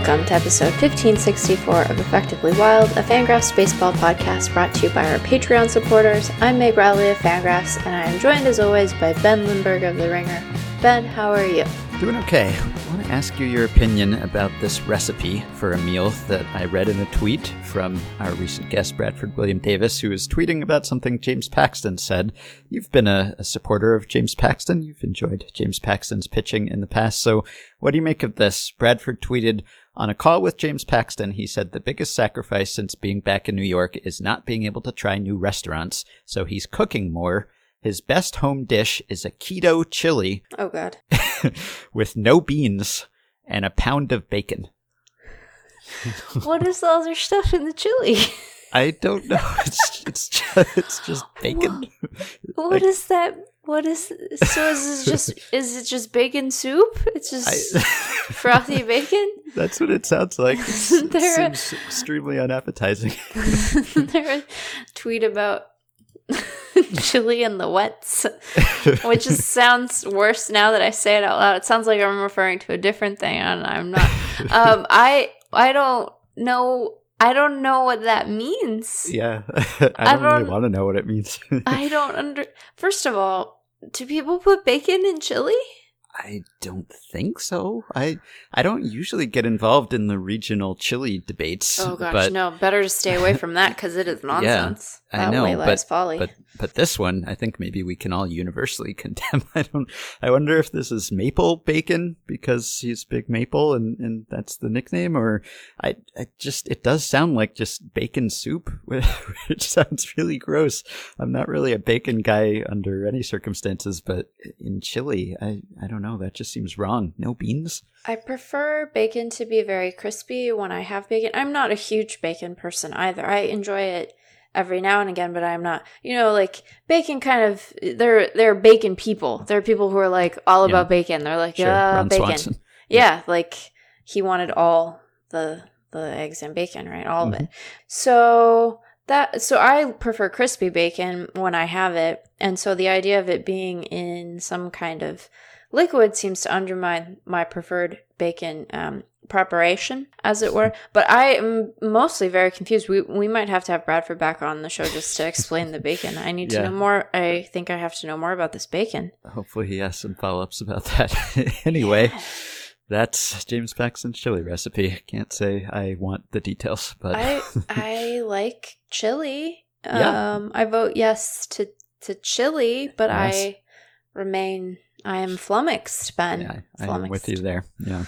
welcome to episode 1564 of Effectively Wild, a Fangraphs baseball podcast brought to you by our Patreon supporters. I'm Meg Rowley of Fangraphs, and I am joined as always by Ben Lindbergh of The Ringer. Ben, how are you? Doing okay. I want to ask you your opinion about this recipe for a meal that I read in a tweet from our recent guest, Bradford William Davis, who was tweeting about something James Paxton said. You've been a, a supporter of James Paxton. You've enjoyed James Paxton's pitching in the past. So what do you make of this? Bradford tweeted, on a call with James Paxton, he said the biggest sacrifice since being back in New York is not being able to try new restaurants, so he's cooking more. His best home dish is a keto chili Oh, God. with no beans and a pound of bacon. what is the other stuff in the chili? I don't know. It's it's just, it's just bacon. What Like- is that? What is so? Is it just is it just bacon soup? It's just I, frothy bacon. that's what it sounds like. It there a- extremely unappetizing. there a tweet about chili and the wets, which just sounds worse now that I say it out loud. It sounds like I'm referring to a different thing, and I'm not. Um, I I don't know. I don't know what that means. yeah, I I don't really don't- want to know what it means. I don't under. First of all, do people put bacon in chili? I don't think so. I I don't usually get involved in the regional chili debates. Oh gosh, but, no! Better to stay away from that because it is nonsense. I that know, way lies but- folly. But but this one, I think maybe we can all universally condemn. I don't. I wonder if this is maple bacon because he's big maple and and that's the nickname, or I, I just it does sound like just bacon soup, which sounds really gross. I'm not really a bacon guy under any circumstances, but in chili, I I don't know. That just seems wrong. No beans. I prefer bacon to be very crispy when I have bacon. I'm not a huge bacon person either. I enjoy it every now and again, but I'm not, you know, like bacon kind of they're they're bacon people. They're people who are like all Yeah. about bacon. They're like, Sure, yeah, bacon. Swanson. Yeah, like he wanted all the the eggs and bacon, right? All of Mm-hmm. it. So that so I prefer crispy bacon when I have it. And so the idea of it being in some kind of liquid seems to undermine my preferred bacon um, preparation, as it were. But I am mostly very confused. We we might have to have Bradford back on the show just to explain the bacon. I need to know more. I think I have to know more about this bacon. Hopefully, he has some follow ups about that. anyway, that's James Paxton's chili recipe. Can't say I want the details, but I I like chili. Yeah. Um, I vote yes to to chili, but. I remain. I am flummoxed, Ben. yeah, I, I'm with you there. Yeah.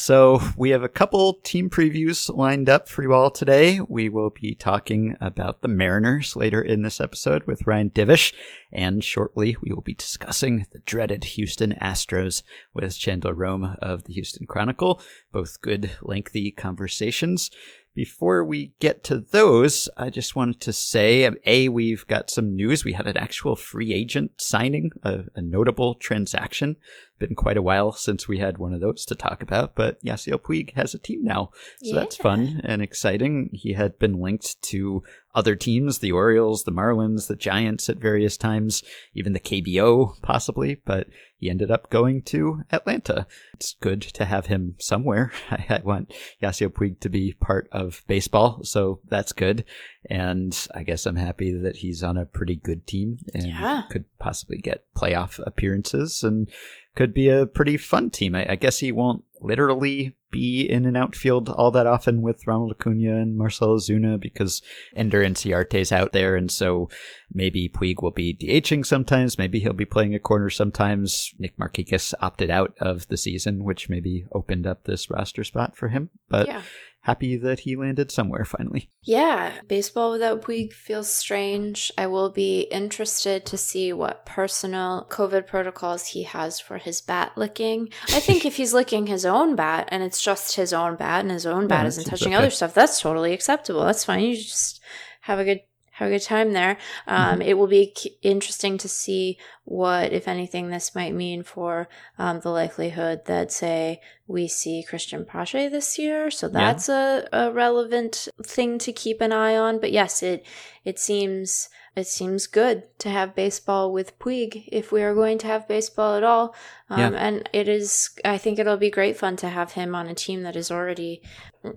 So we have a couple team previews lined up for you all today. We will be talking about the Mariners later in this episode with Ryan Divish, and shortly we will be discussing the dreaded Houston Astros with Chandler Rome of the Houston Chronicle. Both good, lengthy conversations. Before we get to those, I just wanted to say, A, we've got some news. We had an actual free agent signing, a, a notable transaction. Been quite a while since we had one of those to talk about, but Yasiel Puig has a team now. So that's fun and exciting. He had been linked to other teams, the Orioles, the Marlins, the Giants at various times, even the KBO possibly, but he ended up going to Atlanta. It's good to have him somewhere. I, want Yasiel Puig to be part of baseball, so that's good. And I guess I'm happy that he's on a pretty good team and Yeah. could possibly get playoff appearances and could be a pretty fun team. I, I guess he won't literally be in an outfield all that often with Ronald Acuna and Marcell Ozuna because Ender Inciarte's out there, and so maybe Puig will be DHing sometimes. Maybe he'll be playing a corner sometimes. Nick Markakis opted out of the season, which maybe opened up this roster spot for him. But yeah. Happy that he landed somewhere finally. Yeah, baseball without Puig feels strange. I will be interested to see what personal COVID protocols he has for his bat licking. I think if he's licking his own bat and it's just his own bat and his own bat Yeah, isn't touching okay. other stuff, that's totally acceptable. That's fine. You just have a good have a good time there. Um, It will be interesting to see what, if anything, this might mean for um, the likelihood that, say, we see Cristian Pache this year. So that's a, a relevant thing to keep an eye on. But yes, it it seems it seems good to have baseball with Puig if we are going to have baseball at all. Um, Yeah. And it is, I think it'll be great fun to have him on a team that is already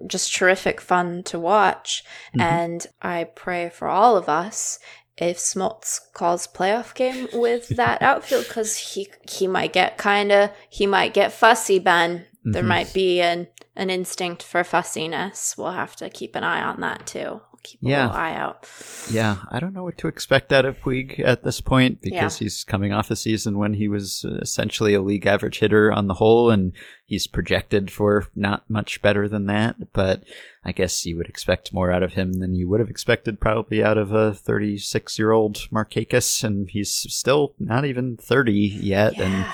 just terrific fun to watch. Mhm. And I pray for all of us if Smoltz calls playoff game with that outfield because he he might get kind of he might get fussy. Ben, there Mhm. might be an an instinct for fussiness. We'll have to keep an eye on that too. Keep a Yeah. little eye out. Yeah, I don't know what to expect out of Puig at this point because Yeah. he's coming off a season when he was uh, essentially a league average hitter on the whole, and he's projected for not much better than that. But I guess you would expect more out of him than you would have expected probably out of a 36 year old Markakis, and he's still not even 30 yet, and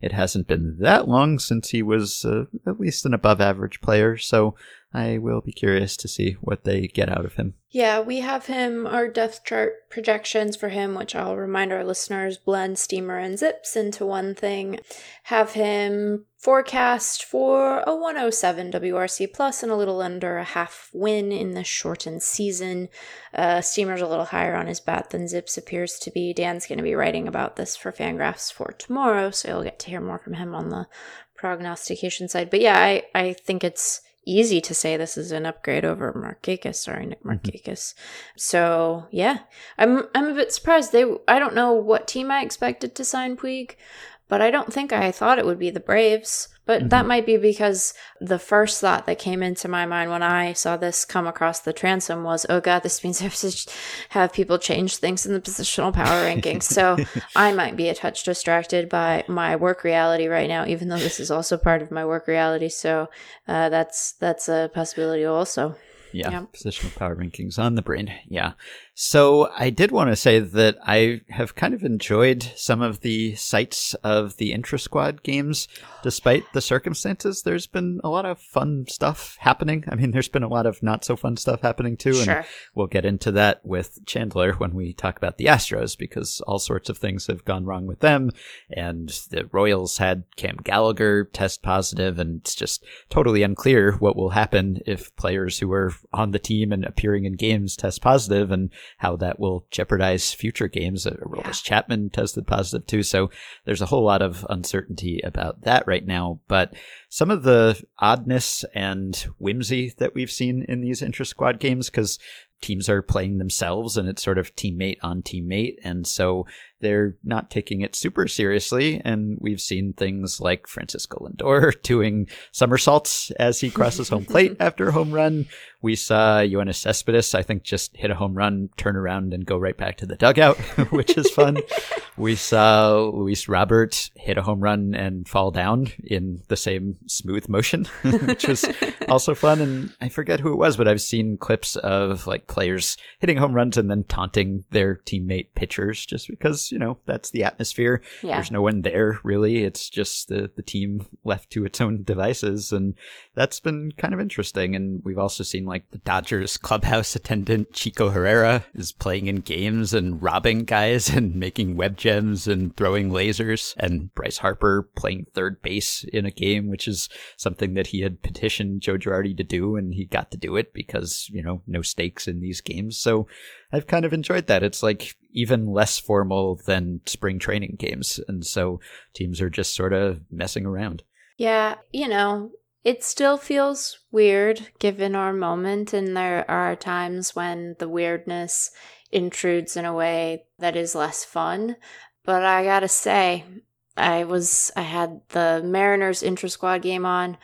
it hasn't been that long since he was uh, at least an above average player. So I will be curious to see what they get out of him. Yeah, we have him, our depth chart projections for him, which I'll remind our listeners blend steamer and zips into one thing. Have him forecast for a 107 WRC plus and a little under a half win in the shortened season. Uh, Steamer's a little higher on his bat than Zips appears to be. Dan's going to be writing about this for Fangraphs for tomorrow, so you'll get to hear more from him on the prognostication side. But yeah, I, I think it's easy to say this is an upgrade over Markakis, sorry, Nick mm-hmm. Markakis. So yeah, I'm I'm a bit surprised. They I don't know what team I expected to sign Puig, but I don't think I thought it would be the Braves. But that might be because the first thought that came into my mind when I saw this come across the transom was, oh god, this means I have to have people change things in the positional power rankings. So I might be a touch distracted by my work reality right now, even though this is also part of my work reality. So uh, that's that's a possibility also. Yeah, Yeah. positional power rankings on the brain. Yeah. So I did want to say that I have kind of enjoyed some of the sights of the intra squad games, despite the circumstances. There's been a lot of fun stuff happening. I mean, there's been a lot of not so fun stuff happening too, and Sure. we'll get into that with Chandler when we talk about the Astros because all sorts of things have gone wrong with them. And the Royals had Cam Gallagher test positive, and it's just totally unclear what will happen if players who are on the team and appearing in games test positive and how that will jeopardize future games. Uh, Aroldis Chapman tested positive too. So there's a whole lot of uncertainty about that right now. But some of the oddness and whimsy that we've seen in these intra squad games, because teams are playing themselves and it's sort of teammate on teammate. And so they're not taking it super seriously. And we've seen things like Francisco Lindor doing somersaults as he crosses home plate after a home run. We saw Yoenis Cespedes, I think, just hit a home run, turn around and go right back to the dugout, which is fun. we saw Luis Robert hit a home run and fall down in the same smooth motion, which was also fun. And I forget who it was, but I've seen clips of like players hitting home runs and then taunting their teammate pitchers just because, you know, that's the atmosphere. Yeah. There's no one there really. It's just the, the team left to its own devices. And that's been kind of interesting. And we've also seen like the Dodgers clubhouse attendant Chico Herrera is playing in games and robbing guys and making web gems and throwing lasers. And Bryce Harper playing third base in a game, which is something that he had petitioned Joe Girardi to do. And he got to do it because, you know, no stakes in these games. So I've kind of enjoyed that. It's like even less formal than spring training games. And so teams are just sort of messing around. Yeah, you know, it still feels weird given our moment, and there are times when the weirdness intrudes in a way that is less fun. But I gotta say, I was I had the Mariners intra squad game on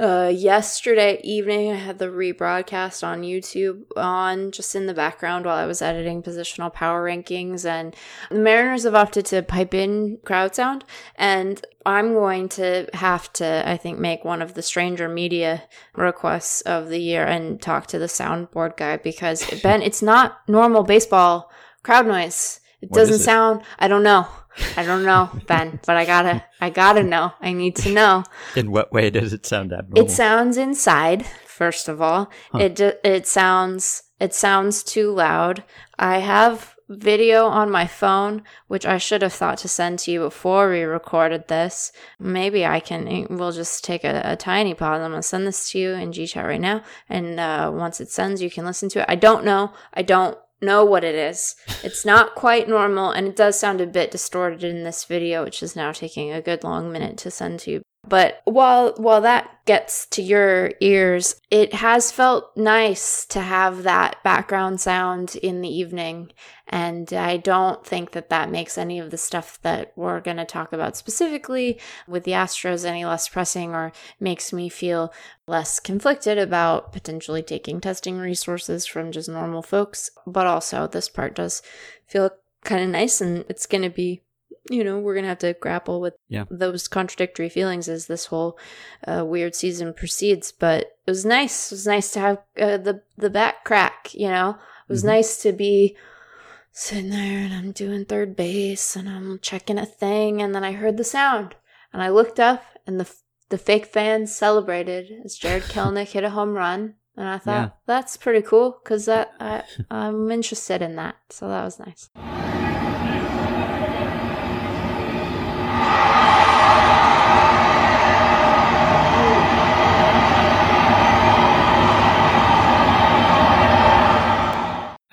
uh, yesterday evening. I had the rebroadcast on YouTube on just in the background while I was editing positional power rankings, and the Mariners have opted to pipe in crowd sound, and I'm going to have to, I think, make one of the stranger media requests of the year and talk to the soundboard guy because Ben, it's not normal baseball crowd noise. It What doesn't it? sound. I don't know. I don't know, Ben, but I gotta, I gotta know. I need to know. In what way does it sound abnormal? It sounds inside. First of all, it ju- it sounds it sounds too loud. I have video on my phone, which I should have thought to send to you before we recorded this. Maybe I can. We'll just take a, a tiny pause. I'm gonna send this to you in GChat right now, and uh, once it sends, you can listen to it. I don't know. I don't know what it is. It's not quite normal, and it does sound a bit distorted in this video, which is now taking a good long minute to send to you. But while while that gets to your ears, it has felt nice to have that background sound in the evening, and I don't think that that makes any of the stuff that we're going to talk about specifically with the Astros any less pressing or makes me feel less conflicted about potentially taking testing resources from just normal folks. But also, this part does feel kind of nice, and it's going to be you know, we're going to have to grapple with Yeah. those contradictory feelings as this whole uh, weird season proceeds. But it was nice. It was nice to have uh, the the back crack. You know, it was Mhm. nice to be sitting there and I'm doing third base and I'm checking a thing, and then I heard the sound and I looked up and the the fake fans celebrated as Jarred Kelenic hit a home run. And I thought Yeah. that's pretty cool because that I, I'm interested in that, so that was nice.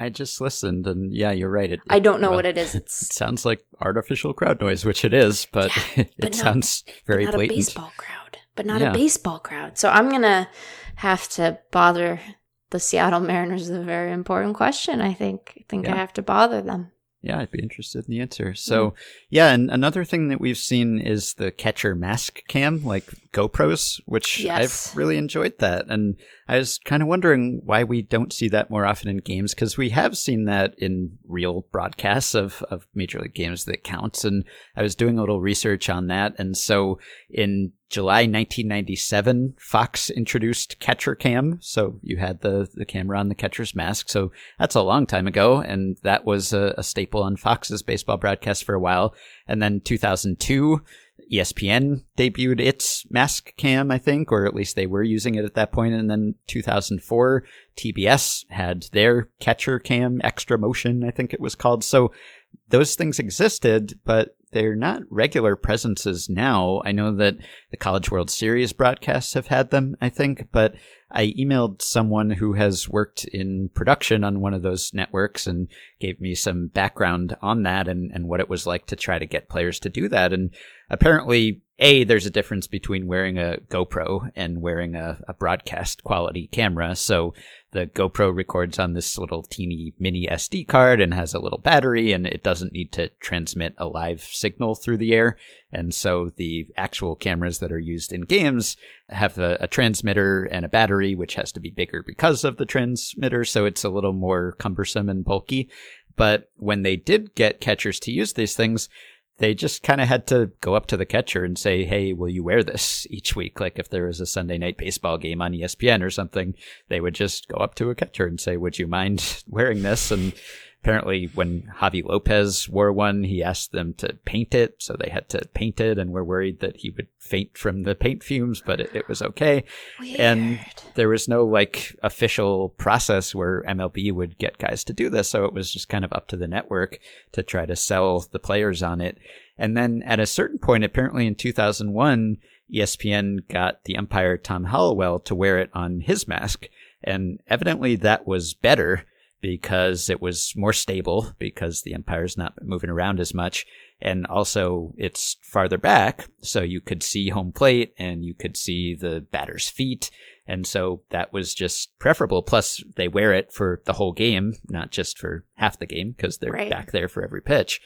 I just listened, and yeah, you're right. It, I don't know well, what it is. It sounds like artificial crowd noise, which it is, but it but not- sounds very not a blatant. baseball crowd, but not Yeah. a baseball crowd. So I'm gonna have to bother the Seattle Mariners with a very important question. I think. I think Yeah. I have to bother them. Yeah, I'd be interested in the answer. Hmm. So, yeah, and another thing that we've seen is the catcher mask cam, like GoPros, which Yes. I've really enjoyed that. And I was kind of wondering why we don't see that more often in games, because we have seen that in real broadcasts of, of Major League games that counts. And I was doing a little research on that. And so in July 1997, Fox introduced Catcher Cam. So you had the, the camera on the catcher's mask. So that's a long time ago. And that was a, a staple on Fox's baseball broadcast for a while. And then 2002, ESPN debuted its mask cam, I think, or at least they were using it at that point. And then 2004, TBS had their catcher cam extra motion, I think it was called. So those things existed, but they're not regular presences now. I know that the College World Series broadcasts have had them, I think, but I emailed someone who has worked in production on one of those networks and gave me some background on that and, and what it was like to try to get players to do that. And apparently, A, there's a difference between wearing a GoPro and wearing a, a broadcast quality camera. So the GoPro records on this little teeny mini SD card and has a little battery and it doesn't need to transmit a live signal through the air. And so the actual cameras that are used in games have a, a transmitter and a battery, which has to be bigger because of the transmitter. So it's a little more cumbersome and bulky. But when they did get catchers to use these things, they just kind of had to go up to the catcher and say, Hey, will you wear this each week? Like if there was a Sunday night baseball game on ESPN or something, they would just go up to a catcher and say, would you mind wearing this? And apparently when Javy Lopez wore one, he asked them to paint it. So they had to paint it and were worried that he would faint from the paint fumes, but it, it was okay. Weird. And there was no like official process where MLB would get guys to do this. So it was just kind of up to the network to try to sell the players on it. And then at a certain point, apparently in 2001, ESPN got the umpire Tom Hollowell to wear it on his mask. And evidently that was better because it was more stable because the umpire's not moving around as much. And also it's farther back. So you could see home plate and you could see the batter's feet. And so that was just preferable. Plus they wear it for the whole game, not just for half the game because they're Right. back there for every pitch.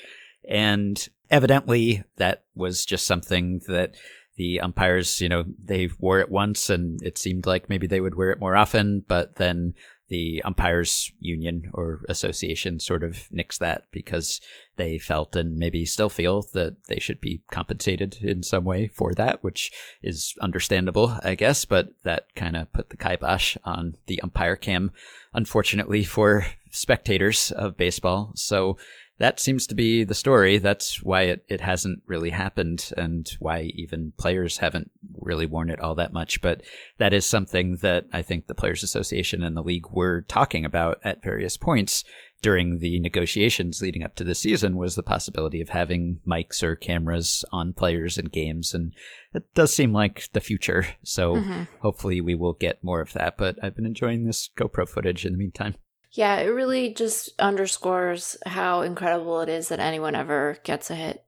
And evidently that was just something that the umpires, you know, they wore it once and it seemed like maybe they would wear it more often, but then the umpires union or association sort of nixed that because they felt and maybe still feel that they should be compensated in some way for that, which is understandable, I guess, but that kind of put the kibosh on the umpire cam, unfortunately for spectators of baseball. So that seems to be the story. That's why it, it hasn't really happened and why even players haven't really worn it all that much. But that is something that I think the Players Association and the league were talking about at various points during the negotiations leading up to the season was the possibility of having mics or cameras on players in games. And it does seem like the future. So Mhm. hopefully we will get more of that. But I've been enjoying this GoPro footage in the meantime. Yeah, it really just underscores how incredible it is that anyone ever gets a hit.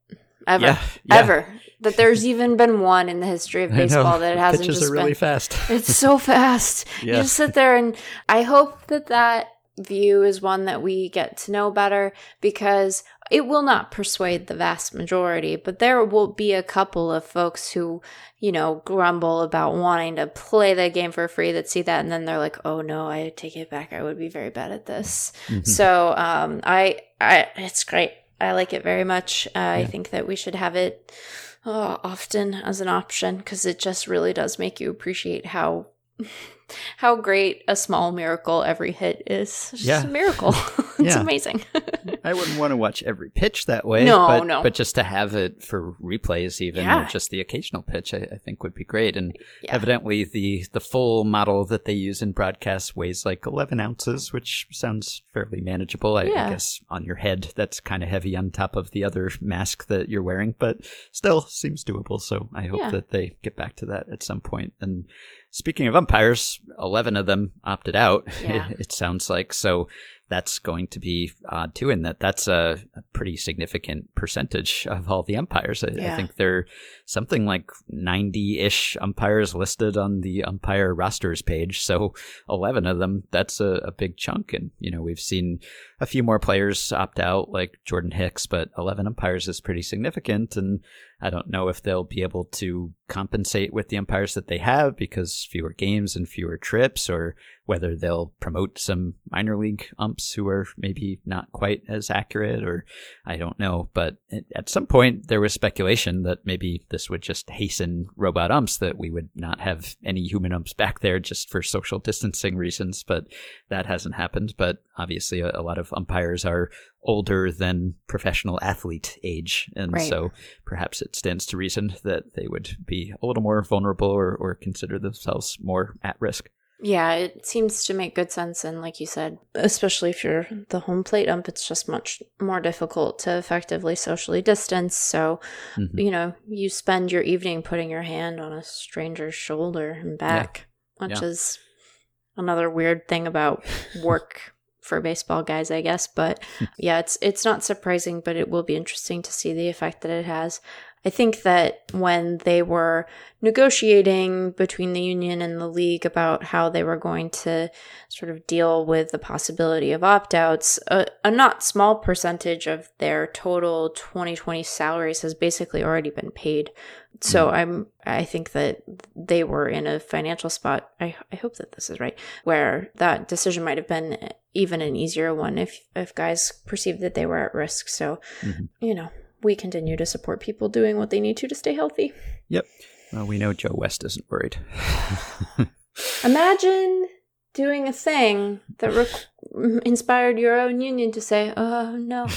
Ever. Yeah, yeah. Ever. That there's even been one in the history of baseball that it hasn't Pitches just are really been. fast. It's so fast. Yeah. You just sit there and I hope that that view is one that we get to know better because it will not persuade the vast majority, but there will be a couple of folks who, you know, grumble about wanting to play the game for free that see that and then they're like, "Oh no, I take it back. I would be very bad at this." Mhm. So, um I I it's great. I like it very much. Uh, I think that we should have it uh, often as an option because it just really does make you appreciate how how great a small miracle every hit is. It's just Yeah. a miracle. it's Yeah. amazing. I wouldn't want to watch every pitch that way. No, but, no. But just to have it for replays, even Yeah. or just the occasional pitch, I, I think would be great. And Yeah. evidently, the the full model that they use in broadcast weighs like 11 ounces, which sounds fairly manageable. I, I guess on your head, that's kind of heavy on top of the other mask that you're wearing, but still seems doable. So I hope Yeah. that they get back to that at some point. And speaking of umpires, 11 of them opted out. Yeah. It, sounds like so. That's going to be odd too, in that that's a, a pretty significant percentage of all the umpires. I, I think there are something like 90 ish umpires listed on the umpire rosters page. So 11 of them, that's a, a big chunk. And, you know, we've seen a few more players opt out, like Jordan Hicks, but 11 umpires is pretty significant. And I don't know if they'll be able to compensate with the umpires that they have because fewer games and fewer trips, or whether they'll promote some minor league umps who are maybe not quite as accurate, or I don't know. But at- at some point, there was speculation that maybe this would just hasten robot umps, that we would not have any human umps back there just for social distancing reasons. But that hasn't happened. But obviously, a, a lot of umpires are older than professional athlete age. And Right. so perhaps it stands to reason that they would be a little more vulnerable or, or consider themselves more at risk. Yeah, it seems to make good sense. And like you said, especially if you're the home plate ump, it's just much more difficult to effectively socially distance. So, Mhm. you know, you spend your evening putting your hand on a stranger's shoulder and back, which Yeah. is another weird thing about work for baseball guys, I guess. But yeah, it's it's not surprising, but it will be interesting to see the effect that it has. I think that when they were negotiating between the union and the league about how they were going to sort of deal with the possibility of opt outs, a, a not small percentage of their total 2020 salaries has basically already been paid. So I'm I think that they were in a financial spot. I, I hope that this is right, where that decision might have been even an easier one if if guys perceived that they were at risk. So Mhm. you know we continue to support people doing what they need to to stay healthy. Yep. Well, we know Joe West isn't worried. Imagine doing a thing that re- inspired your own union to say, "Oh no,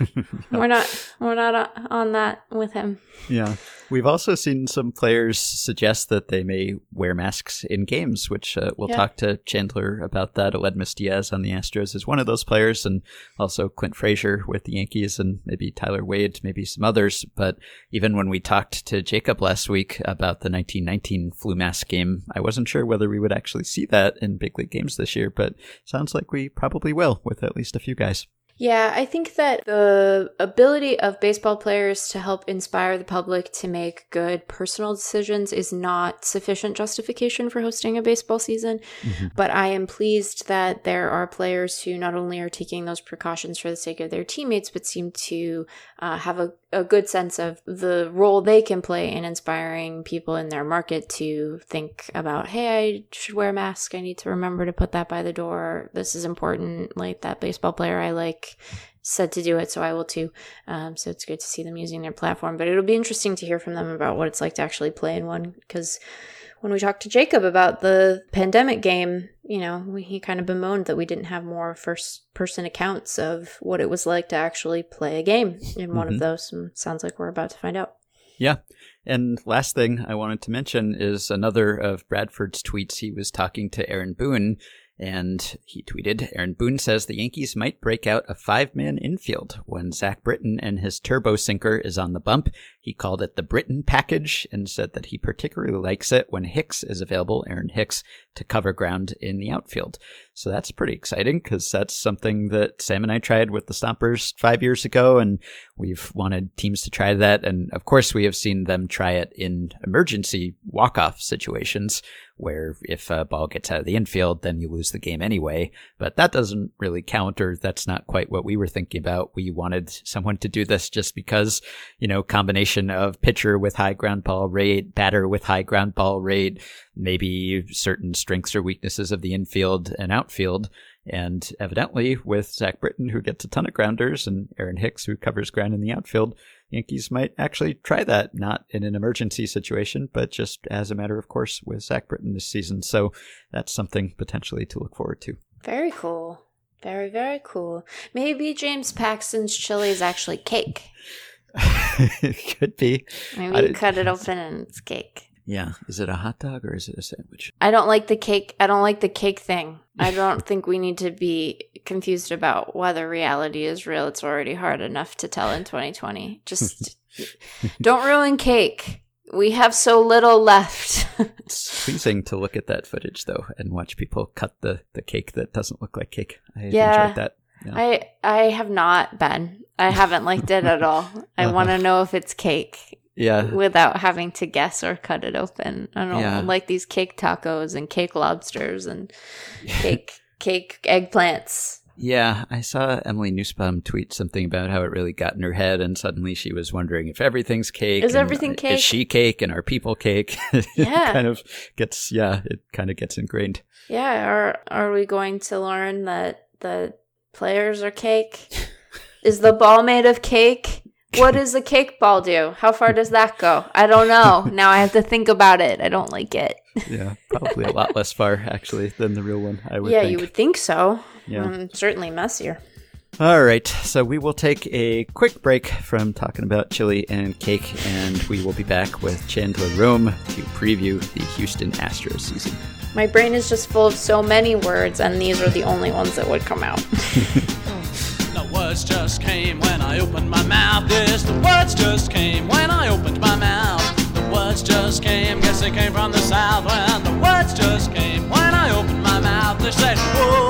we're not, we're not uh, on that with him." yeah. We've also seen some players suggest that they may wear masks in games, which uh, we'll Yeah. talk to Chandler about that. Aledmys Diaz on the Astros is one of those players, and also Clint Frazier with the Yankees, and maybe Tyler Wade, maybe some others. But even when we talked to Jacob last week about the 1919 flu mask game, I wasn't sure whether we would actually see that in big league games this year, but sounds like we probably will with at least a few guys. Yeah, I think that the ability of baseball players to help inspire the public to make good personal decisions is not sufficient justification for hosting a baseball season. But I am pleased that there are players who not only are taking those precautions for the sake of their teammates, but seem to uh, have a, a good sense of the role they can play in inspiring people in their market to think about, hey, I should wear a mask. I need to remember to put that by the door. This is important. Like that baseball player I like said to do it, so I will too. Um, so it's good to see them using their platform. But it'll be interesting to hear from them about what it's like to actually play in one because when we talked to Jacob about the pandemic game, you know, we, he kind of bemoaned that we didn't have more first person accounts of what it was like to actually play a game in one Mhm. of those. And sounds like we're about to find out. Yeah. And last thing I wanted to mention is another of Bradford's tweets. He was talking to Aaron Boone, and he tweeted Aaron Boone says the Yankees might break out a five man infield when Zach Britton and his turbo sinker is on the bump. He called it the Britton package and said that he particularly likes it when Hicks is available, Aaron Hicks, to cover ground in the outfield. So that's pretty exciting because that's something that Sam and I tried with the Stompers five years ago, and we've wanted teams to try that. And of course, we have seen them try it in emergency walk off situations where if a ball gets out of the infield, then you lose the game anyway. But that doesn't really count, or that's not quite what we were thinking about. We wanted someone to do this just because, you know, combination of pitcher with high ground ball rate, batter with high ground ball rate, maybe certain strengths or weaknesses of the infield and outfield. And evidently, with Zach Britton, who gets a ton of grounders, and Aaron Hicks, who covers ground in the outfield, Yankees might actually try that, not in an emergency situation, but just as a matter of course with Zach Britton this season. So that's something potentially to look forward to. Very cool. Very, very cool. Maybe James Paxton's chili is actually cake. it could be. Maybe you cut it open and it's cake. Yeah. Is it a hot dog or is it a sandwich? I don't like the cake. I don't like the cake thing. I don't think we need to be confused about whether reality is real. It's already hard enough to tell in 2020. Just don't ruin cake. We have so little left. It's pleasing to look at that footage though and watch people cut the, the cake that doesn't look like cake. I Yeah. enjoyed that. Yeah. I I have not been. I haven't liked it at all. I Uh-huh. want to know if it's cake yeah. without having to guess or cut it open. I don't Yeah. like these cake tacos and cake lobsters and cake cake eggplants. Yeah, I saw Emily Nussbaum tweet something about how it really got in her head, and suddenly she was wondering if everything's cake. Is everything cake? Is she cake and are people cake? it Yeah. kind of gets, yeah, it kind of gets ingrained. Yeah, are are we going to learn that the players are cake? Is the ball made of cake? What does a cake ball do? How far does that go? I don't know. Now I have to think about it. I don't like it. Yeah, probably a lot less far actually than the real one. I would. yeah, think. you would think so. Yeah. Mm, certainly messier. All right, so we will take a quick break from talking about chili and cake, and we will be back with Chandler Rome to preview the Houston Astros season. My brain is just full of so many words, and these are the only ones that would come out. The words just came when I opened my mouth. Yes, the words just came when I opened my mouth. The words just came, guess they came from the south. When the words just came when I opened my mouth, they said, Whoa,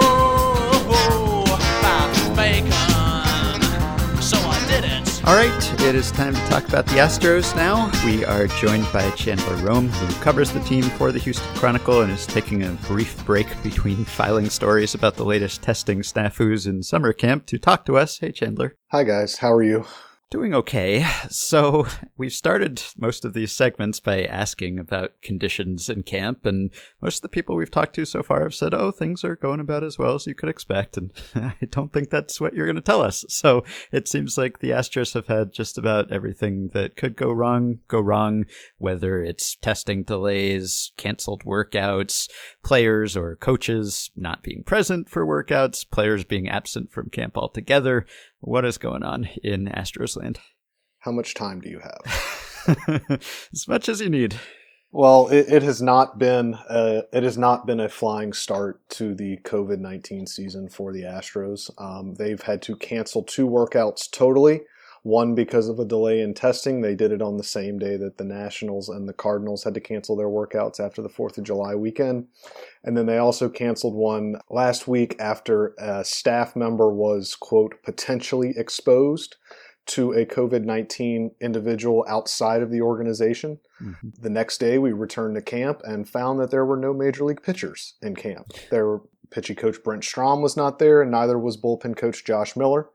All right, it is time to talk about the Astros now. We are joined by Chandler Rome, who covers the team for the Houston Chronicle and is taking a brief break between filing stories about the latest testing snafus in summer camp to talk to us. Hey, Chandler. Hi guys, how are you? Doing okay. So, we've started most of these segments by asking about conditions in camp, and most of the people we've talked to so far have said, oh, things are going about as well as you could expect. And I don't think that's what you're going to tell us. So, it seems like the Astros have had just about everything that could go wrong go wrong, whether it's testing delays, canceled workouts, players or coaches not being present for workouts, players being absent from camp altogether. What is going on in Astros land? How much time do you have? as much as you need. Well, it, it has not been a, it has not been a flying start to the COVID nineteen season for the Astros. Um, they've had to cancel two workouts totally. One because of a delay in testing. They did it on the same day that the Nationals and the Cardinals had to cancel their workouts after the Fourth of July weekend. And then they also canceled one last week after a staff member was, quote, potentially exposed to a COVID 19 individual outside of the organization. Mm-hmm. The next day, we returned to camp and found that there were no major league pitchers in camp. There were pitching coach Brent Strom was not there, and neither was bullpen coach Josh Miller.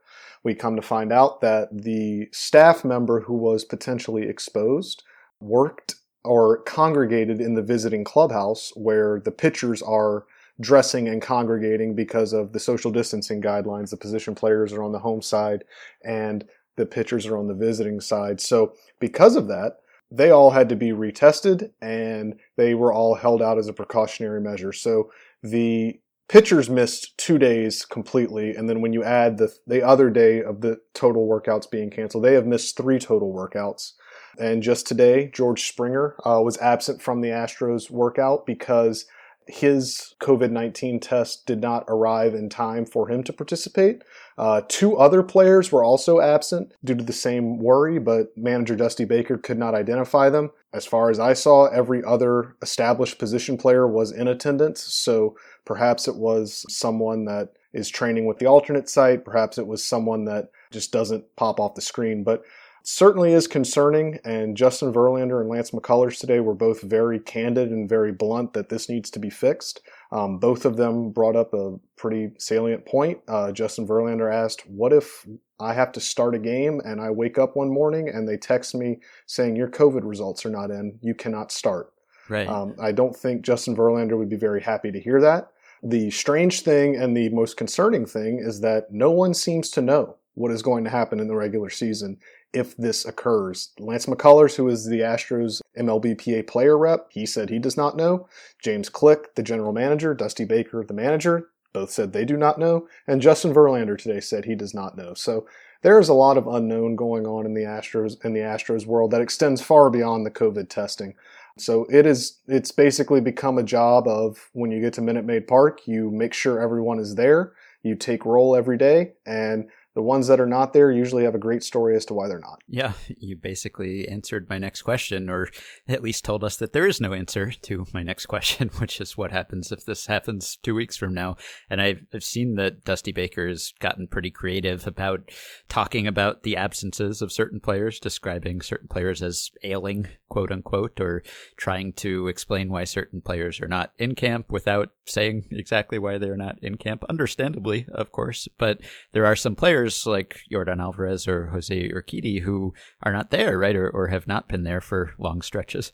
We come to find out that the staff member who was potentially exposed worked or congregated in the visiting clubhouse where the pitchers are dressing and congregating because of the social distancing guidelines. The position players are on the home side and the pitchers are on the visiting side. So, because of that, they all had to be retested and they were all held out as a precautionary measure. So, the pitchers missed two days completely. And then when you add the, the other day of the total workouts being canceled, they have missed three total workouts. And just today, George Springer uh, was absent from the Astros workout because his COVID 19 test did not arrive in time for him to participate. Uh, two other players were also absent due to the same worry, but manager Dusty Baker could not identify them. As far as I saw, every other established position player was in attendance, so perhaps it was someone that is training with the alternate site, perhaps it was someone that just doesn't pop off the screen. But certainly is concerning. And Justin Verlander and Lance McCullers today were both very candid and very blunt that this needs to be fixed. Um, both of them brought up a pretty salient point. Uh, Justin Verlander asked, What if I have to start a game and I wake up one morning and they text me saying, Your COVID results are not in, you cannot start? Right. Um, I don't think Justin Verlander would be very happy to hear that. The strange thing and the most concerning thing is that no one seems to know what is going to happen in the regular season if this occurs. Lance McCullers, who is the Astros MLBPA player rep, he said he does not know. James Click, the general manager, Dusty Baker, the manager, both said they do not know. And Justin Verlander today said he does not know. So there is a lot of unknown going on in the Astros in the Astros world that extends far beyond the COVID testing. So it is it's basically become a job of when you get to Minute Maid Park, you make sure everyone is there, you take roll every day, and the ones that are not there usually have a great story as to why they're not. Yeah, you basically answered my next question, or at least told us that there is no answer to my next question, which is what happens if this happens two weeks from now. And I've, I've seen that Dusty Baker has gotten pretty creative about talking about the absences of certain players, describing certain players as ailing, quote unquote, or trying to explain why certain players are not in camp without saying exactly why they're not in camp. Understandably, of course, but there are some players players like Yordan Alvarez or Jose Urquidy who are not there, right, or, or have not been there for long stretches.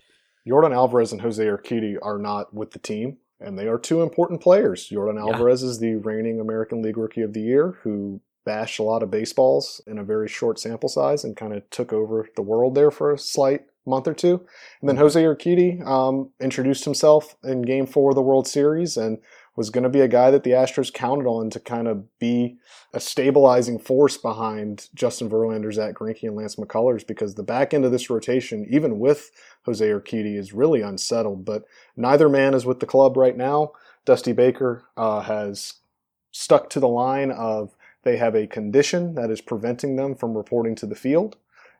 Yordan Alvarez and Jose Urquidy are not with the team, and they are two important players. Yordan yeah. Alvarez is the reigning American League Rookie of the Year who bashed a lot of baseballs in a very short sample size and kind of took over the world there for a slight month or two. And then Jose Urquidy um, introduced himself in Game Four of the World Series and was going to be a guy that the Astros counted on to kind of be a stabilizing force behind Justin Verlander, Zack Greinke, and Lance McCullers because the back end of this rotation, even with Jose Urquidy, is really unsettled. But neither man is with the club right now. Dusty Baker uh, has stuck to the line of they have a condition that is preventing them from reporting to the field.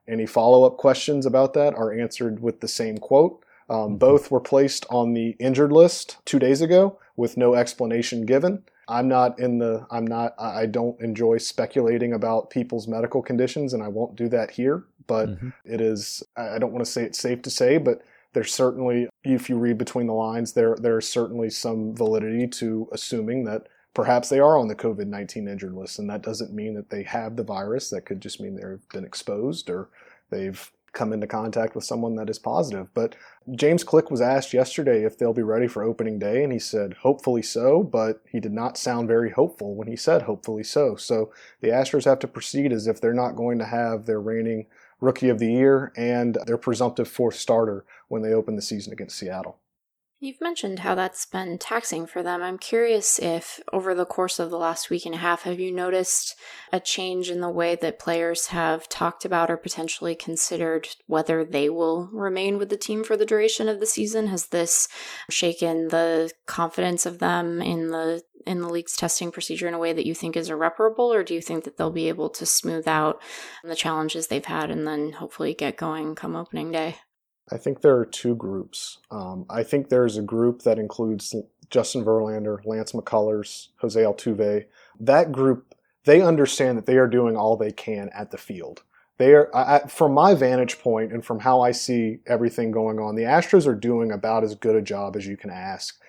Any follow up questions about that are answered with the same quote. Um, mm-hmm. both were placed on the injured list two days ago with no explanation given. I'm not in the, I'm not, I don't enjoy speculating about people's medical conditions and I won't do that here. But mm-hmm. it is, I don't want to say it's safe to say, but there's certainly, if you read between the lines, there, there's certainly some validity to assuming that perhaps they are on the COVID 19 injured list. And that doesn't mean that they have the virus. That could just mean they've been exposed or they've come into contact with someone that is positive. But James Click was asked yesterday if they'll be ready for opening day, and he said, hopefully so, but he did not sound very hopeful when he said, hopefully so. So the Astros have to proceed as if they're not going to have their reigning rookie of the year and their presumptive fourth starter when they open the season against Seattle. You've mentioned how that's been taxing for them. I'm curious if, over the course of the last week and a half, have you noticed a change in the way that players have talked about or potentially considered whether they will remain with the team for the duration of the season? Has this shaken the confidence of them in the in the league's testing procedure in a way that you think is irreparable, or do you think that they'll be able to smooth out the challenges they've had and then hopefully get going come opening day? I think there are two groups. Um, I think there's a group that includes Justin Verlander, Lance McCullers, Jose Altuve. That group, they understand that they are doing all they can at the field. They are, I, from my vantage point and from how I see everything going on, the Astros are doing about as good a job as you can ask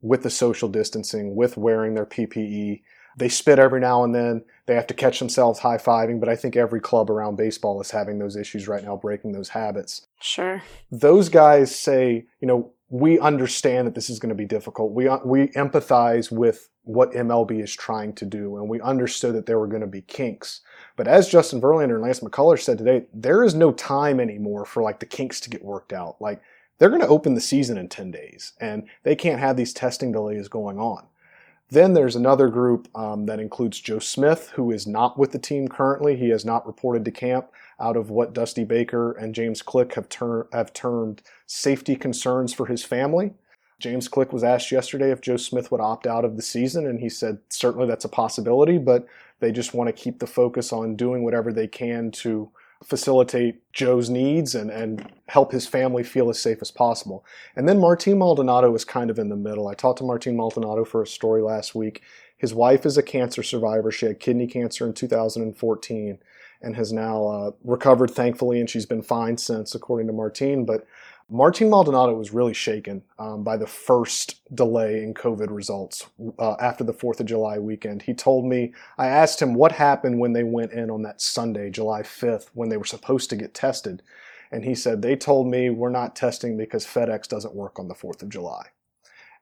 with the social distancing, with wearing their PPE. They spit every now and then. They have to catch themselves high fiving, but I think every club around baseball is having those issues right now, breaking those habits. Sure. Those guys say, you know, we understand that this is going to be difficult. We uh, we empathize with what MLB is trying to do, and we understood that there were going to be kinks. But as Justin Verlander and Lance McCullers said today, there is no time anymore for like the kinks to get worked out. Like they're going to open the season in 10 days, and they can't have these testing delays going on. Then there's another group um, that includes Joe Smith, who is not with the team currently. He has not reported to camp out of what Dusty Baker and James Click have, ter- have termed safety concerns for his family. James Click was asked yesterday if Joe Smith would opt out of the season, and he said certainly that's a possibility, but they just want to keep the focus on doing whatever they can to facilitate Joe's needs and, and help his family feel as safe as possible. And then Martin Maldonado is kind of in the middle. I talked to Martin Maldonado for a story last week. His wife is a cancer survivor. She had kidney cancer in 2014 and has now uh, recovered, thankfully, and she's been fine since, according to Martin. But Martin Maldonado was really shaken um, by the first delay in COVID results uh, after the 4th of July weekend. He told me, I asked him what happened when they went in on that Sunday, July 5th, when they were supposed to get tested. And he said, They told me we're not testing because FedEx doesn't work on the 4th of July.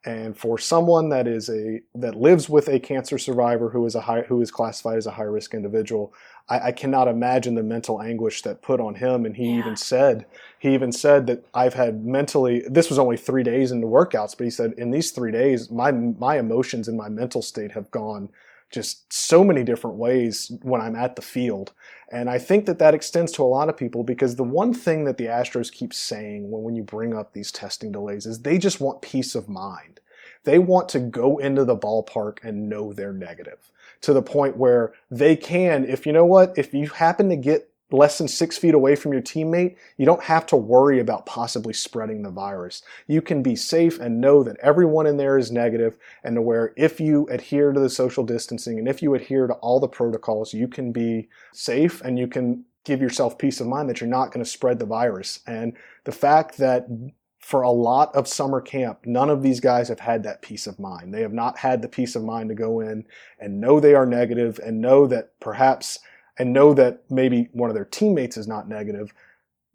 And for someone that is a that lives with a cancer survivor who is a high, who is classified as a high risk individual, I, I, cannot imagine the mental anguish that put on him. And he yeah. even said he even said that I've had mentally. This was only three days into workouts, but he said in these three days, my my emotions and my mental state have gone just so many different ways when I'm at the field. And I think that that extends to a lot of people because the one thing that the Astros keep saying when, when you bring up these testing delays is they just want peace of mind. They want to go into the ballpark and know they're negative to the point where they can, if you know what, if you happen to get less than six feet away from your teammate, you don't have to worry about possibly spreading the virus. You can be safe and know that everyone in there is negative and to where if you adhere to the social distancing and if you adhere to all the protocols, you can be safe and you can give yourself peace of mind that you're not going to spread the virus. And the fact that for a lot of summer camp, none of these guys have had that peace of mind. They have not had the peace of mind to go in and know they are negative and know that perhaps and know that maybe one of their teammates is not negative,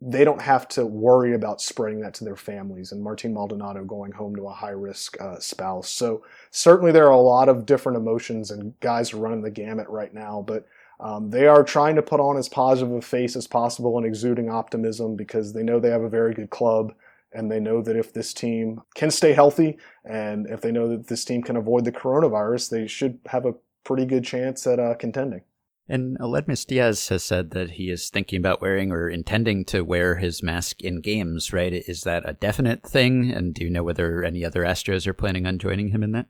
they don't have to worry about spreading that to their families and Martin Maldonado going home to a high risk uh, spouse. So certainly there are a lot of different emotions and guys are running the gamut right now, but um, they are trying to put on as positive a face as possible and exuding optimism because they know they have a very good club and they know that if this team can stay healthy and if they know that this team can avoid the coronavirus, they should have a pretty good chance at uh, contending. And Aledmys Diaz has said that he is thinking about wearing or intending to wear his mask in games, right? Is that a definite thing? And do you know whether any other Astros are planning on joining him in that?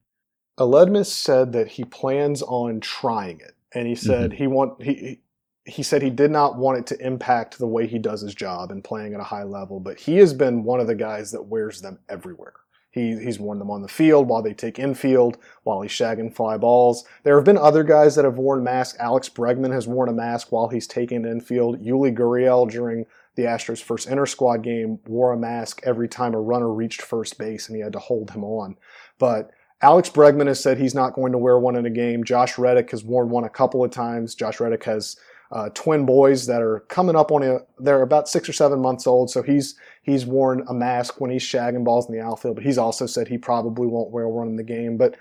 Aledmys said that he plans on trying it. And he said mm-hmm. he want he he said he did not want it to impact the way he does his job and playing at a high level, but he has been one of the guys that wears them everywhere. He, he's worn them on the field while they take infield, while he's shagging fly balls. There have been other guys that have worn masks. Alex Bregman has worn a mask while he's taking infield. Yuli Gurriel during the Astros' first inter squad game wore a mask every time a runner reached first base and he had to hold him on. But Alex Bregman has said he's not going to wear one in a game. Josh Reddick has worn one a couple of times. Josh Reddick has uh, twin boys that are coming up on a they're about six or seven months old so he's he's worn a mask when he's shagging balls in the outfield but he's also said he probably won't wear one in the game. But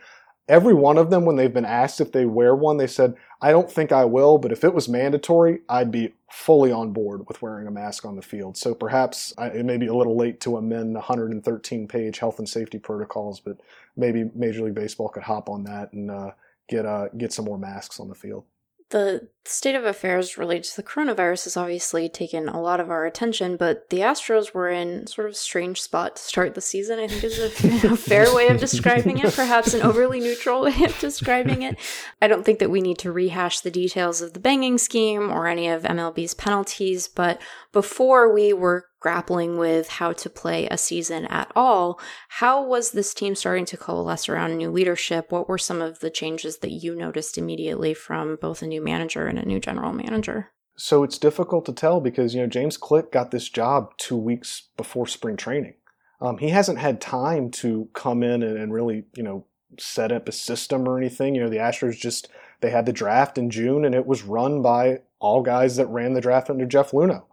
every one of them when they've been asked if they wear one they said i don't think i will but if it was mandatory i'd be fully on board with wearing a mask on the field. So perhaps it may be a little late to amend the 113 page health and safety protocols but maybe major league baseball could hop on that and uh, get uh, get some more masks on the field the state of affairs related to the coronavirus has obviously taken a lot of our attention, but the Astros were in sort of a strange spot to start the season, I think is a, a fair way of describing it, perhaps an overly neutral way of describing it. I don't think that we need to rehash the details of the banging scheme or any of MLB's penalties, but before we were grappling with how to play a season at all. How was this team starting to coalesce around new leadership? What were some of the changes that you noticed immediately from both a new manager and a new general manager? So it's difficult to tell because, you know, James Click got this job two weeks before spring training. Um, he hasn't had time to come in and, and really, you know, set up a system or anything. You know, the Astros just, they had the draft in June and it was run by all guys that ran the draft under Jeff Luhnow.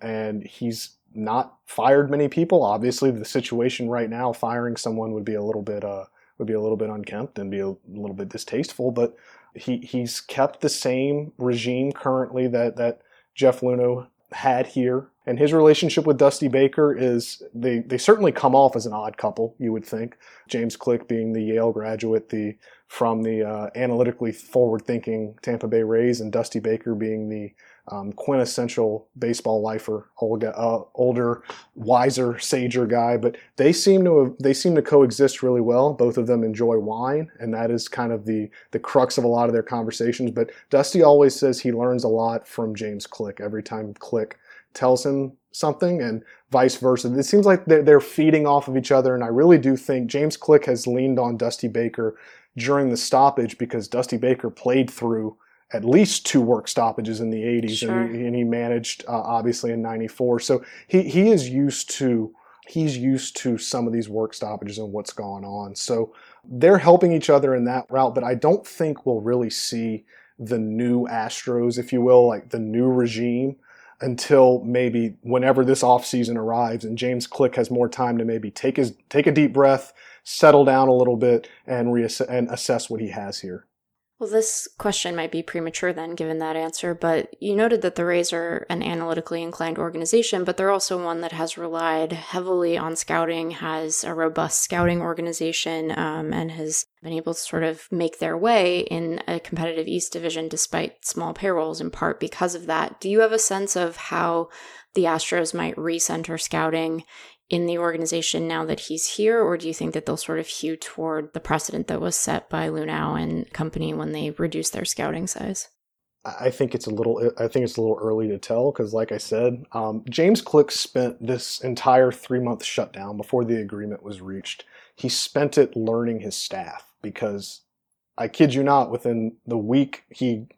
And he's not fired many people. Obviously, the situation right now, firing someone would be a little bit uh, would be a little bit unkempt and be a little bit distasteful. But he he's kept the same regime currently that that Jeff Luhnow had here. And his relationship with Dusty Baker is they, they certainly come off as an odd couple, you would think. James Click being the Yale graduate, the from the uh, analytically forward thinking Tampa Bay Rays, and Dusty Baker being the um, quintessential baseball lifer, older, uh, older, wiser, sager guy. But they seem to they seem to coexist really well. Both of them enjoy wine, and that is kind of the the crux of a lot of their conversations. But Dusty always says he learns a lot from James Click every time Click tells him something, and vice versa. It seems like they're feeding off of each other, and I really do think James Click has leaned on Dusty Baker during the stoppage because Dusty Baker played through at least two work stoppages in the 80s Sure. and, he, and he managed uh, obviously in 94 so he, he is used to he's used to some of these work stoppages and what's going on. So they're helping each other in that route but i don't think we'll really see the new astros if you will like the new regime until maybe whenever this offseason arrives and james click has more time to maybe take his take a deep breath settle down a little bit and reassess and assess what he has here Well, this question might be premature then, given that answer, but you noted that the Rays are an analytically inclined organization, but they're also one that has relied heavily on scouting, has a robust scouting organization, um, and has been able to sort of make their way in a competitive East Division despite small payrolls, in part because of that. Do you have a sense of how the Astros might recenter scouting in the organization now that he's here, or do you think that they'll sort of hew toward the precedent that was set by Luhnow and company when they reduced their scouting size? I think it's a little. I think it's a little early to tell because, like I said, um, James Click spent this entire three month shutdown before the agreement was reached. He spent it learning his staff because, I kid you not, within the week he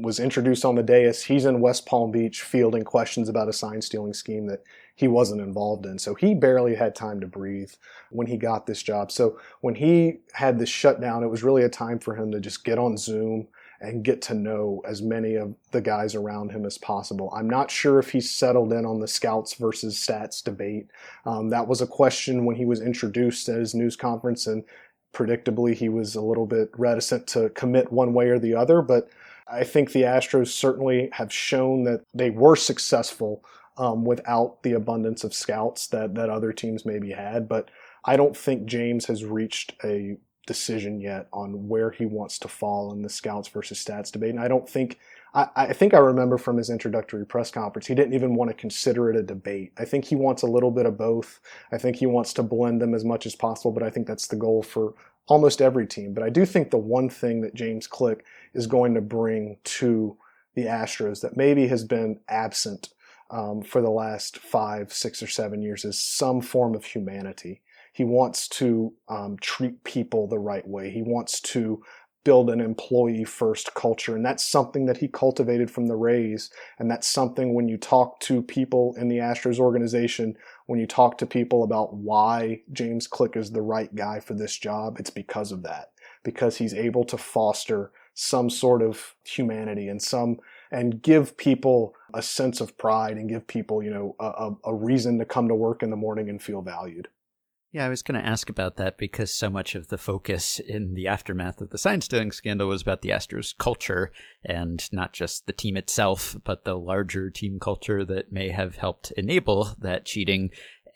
was introduced on the dais, he's in West Palm Beach fielding questions about a sign stealing scheme that he wasn't involved in. So he barely had time to breathe when he got this job. So when he had this shutdown, it was really a time for him to just get on Zoom and get to know as many of the guys around him as possible. I'm not sure if he settled in on the scouts versus stats debate. Um, that was a question when he was introduced at his news conference, and predictably, he was a little bit reticent to commit one way or the other. But I think the Astros certainly have shown that they were successful um, without the abundance of scouts that, that other teams maybe had. But I don't think James has reached a decision yet on where he wants to fall in the scouts versus stats debate. And I don't think, I, I think I remember from his introductory press conference, he didn't even want to consider it a debate. I think he wants a little bit of both. I think he wants to blend them as much as possible, but I think that's the goal for almost every team. But I do think the one thing that James Click is going to bring to the Astros that maybe has been absent um, for the last five, six, or seven years is some form of humanity. He wants to um, treat people the right way. He wants to build an employee first culture. And that's something that he cultivated from the Rays. And that's something when you talk to people in the Astros organization, when you talk to people about why James Click is the right guy for this job, it's because of that. Because he's able to foster some sort of humanity and some and give people a sense of pride and give people, you know, a, a reason to come to work in the morning and feel valued. Yeah, I was going to ask about that because so much of the focus in the aftermath of the sign stealing scandal was about the Astros culture and not just the team itself, but the larger team culture that may have helped enable that cheating.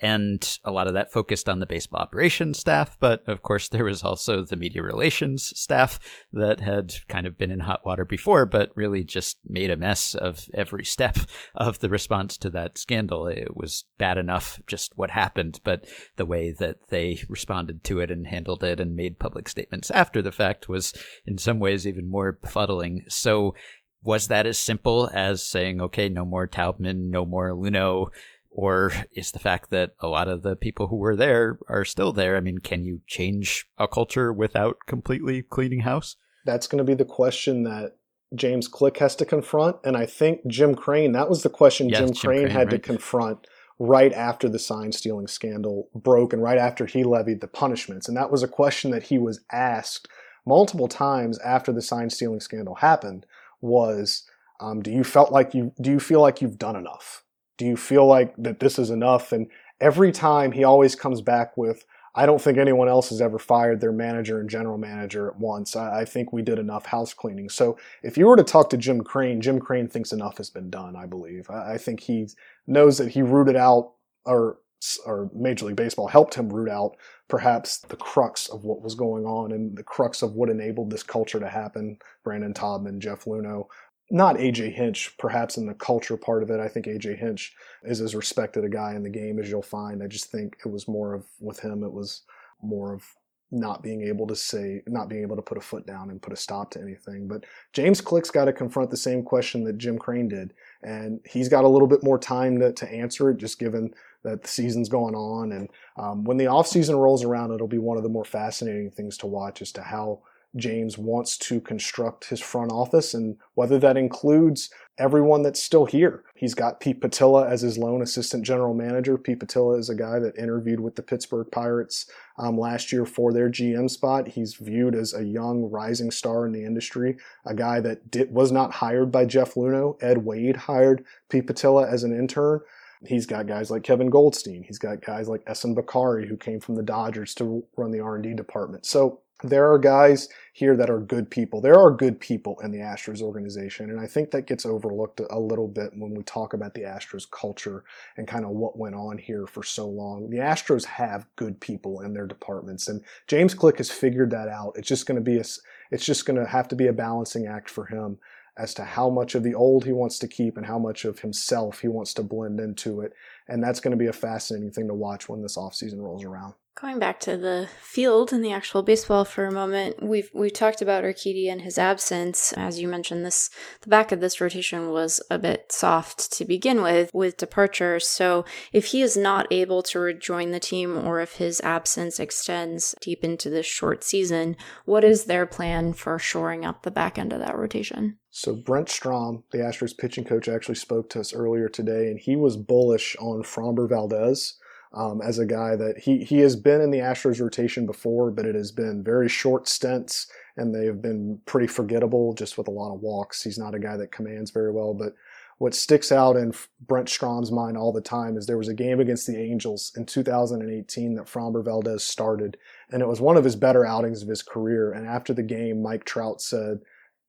And a lot of that focused on the baseball operations staff, but of course there was also the media relations staff that had kind of been in hot water before, but really just made a mess of every step of the response to that scandal. It was bad enough just what happened, but the way that they responded to it and handled it and made public statements after the fact was in some ways even more befuddling. So was that as simple as saying, okay, no more Taubman, no more Luhnow? Or is the fact that a lot of the people who were there are still there? I mean, can you change a culture without completely cleaning house? That's going to be the question that James Click has to confront. And I think Jim Crane, that was the question Yes, Jim, Jim Crane, Crane, had to confront right after the sign stealing scandal broke and right after he levied the punishments. And that was a question that he was asked multiple times after the sign stealing scandal happened was, um, do you felt like you, do you feel like you've done enough? Do you feel like that this is enough? And every time he always comes back with, I don't think anyone else has ever fired their manager and general manager at once. I, think we did enough house cleaning. So if you were to talk to Jim Crane, Jim Crane thinks enough has been done, I believe. I, I think he knows that he rooted out or or Major League Baseball helped him root out perhaps the crux of what was going on and the crux of what enabled this culture to happen. Brandon Taubman, Jeff Luhnow. Not AJ Hinch, perhaps in the culture part of it. I think AJ Hinch is as respected a guy in the game as you'll find. I just think it was more of with him, it was more of not being able to say, not being able to put a foot down and put a stop to anything. But James Click's got to confront the same question that Jim Crane did. And he's got a little bit more time to, to answer it, just given that the season's going on. And um, when the offseason rolls around, it'll be one of the more fascinating things to watch as to how James wants to construct his front office and whether that includes everyone that's still here. He's got Pete Putila as his lone assistant general manager. Pete Putila is a guy that interviewed with the Pittsburgh Pirates um, last year for their GM spot. He's viewed as a young rising star in the industry, a guy that did, was not hired by Jeff Luhnow. Ed Wade hired Pete Putila as an intern. He's got guys like Kevin Goldstein. He's got guys like Ehsan Bokhari, who came from the Dodgers to run the R&D department. So there are guys here that are good people. There are good people in the Astros organization, and I think that gets overlooked a little bit when we talk about the Astros culture and kind of what went on here for so long. The Astros have good people in their departments, and James Click has figured that out. It's just going to be a, it's just going to have to be a balancing act for him as to how much of the old he wants to keep and how much of himself he wants to blend into it. And that's going to be a fascinating thing to watch when this offseason rolls around. Going back to the field and the actual baseball for a moment, we've we talked about Urquidy and his absence. As you mentioned, this the back of this rotation was a bit soft to begin with, with departure. So if he is not able to rejoin the team, or if his absence extends deep into this short season, what is their plan for shoring up the back end of that rotation? So Brent Strom, the Astros pitching coach, actually spoke to us earlier today, and he was bullish on Framber Valdez um, as a guy that he he has been in the Astros rotation before, but it has been very short stints, and they have been pretty forgettable, just with a lot of walks. He's not a guy that commands very well, but what sticks out in Brent Strom's mind all the time is there was a game against the Angels in 2018 that Framber Valdez started, and it was one of his better outings of his career. And after the game, Mike Trout said,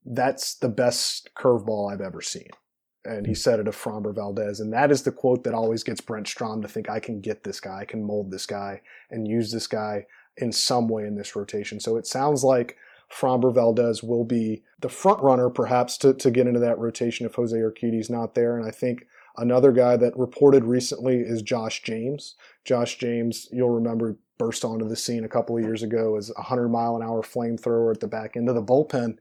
"That's the best curveball I've ever seen." And he said it of Framber Valdez. And that is the quote that always gets Brent Strom to think, I can get this guy, I can mold this guy, and use this guy in some way in this rotation. So it sounds like Framber Valdez will be the front runner, perhaps, to, to get into that rotation if Jose Urquidy's not there. And I think another guy that reported recently is Josh James. Josh James, you'll remember, burst onto the scene a couple of years ago as a 100 mile an hour flamethrower at the back end of the bullpen.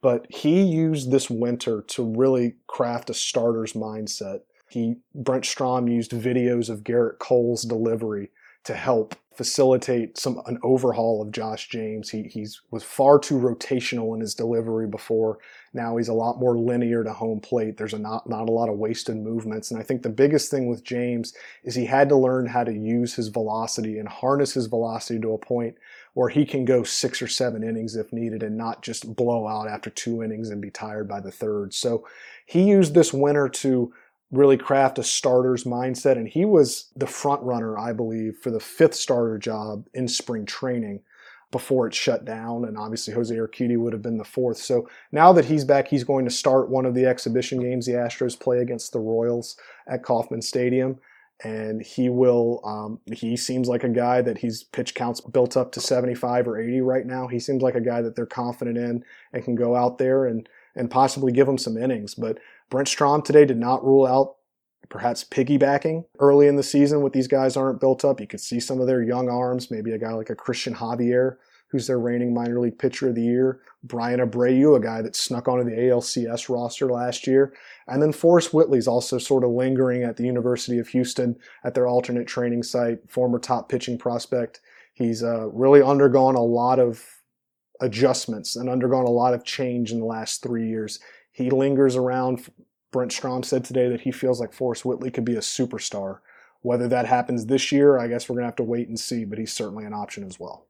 But he used this winter to really craft a starter's mindset. He Brent Strom used videos of Gerrit Cole's delivery to help facilitate some an overhaul of Josh James. He he's was far too rotational in his delivery before. Now he's a lot more linear to home plate. There's a not not a lot of wasted movements. And I think the biggest thing with James is he had to learn how to use his velocity and harness his velocity to a point where he can go six or seven innings if needed and not just blow out after two innings and be tired by the third. So he used this winter to really craft a starter's mindset. And he was the front runner, I believe, for the fifth starter job in spring training before it shut down. And obviously, Jose Urquidy would have been the fourth. So now that he's back, he's going to start one of the exhibition games the Astros play against the Royals at Kauffman Stadium and he will um, he seems like a guy that he's pitch counts built up to 75 or 80 right now. He seems like a guy that they're confident in and can go out there and and possibly give him some innings. But brent strom today did not rule out perhaps piggybacking early in the season with these guys aren't built up. You could see some of their young arms maybe a guy like a Cristian Javier who's their reigning minor league pitcher of the year Bryan Abreu a guy that snuck onto the alcs roster last year and then Forrest Whitley's also sort of lingering at the University of Houston at their alternate training site, former top pitching prospect. He's uh, really undergone a lot of adjustments and undergone a lot of change in the last three years. He lingers around. Brent Strom said today that he feels like Forrest Whitley could be a superstar. Whether that happens this year, I guess we're going to have to wait and see, but he's certainly an option as well.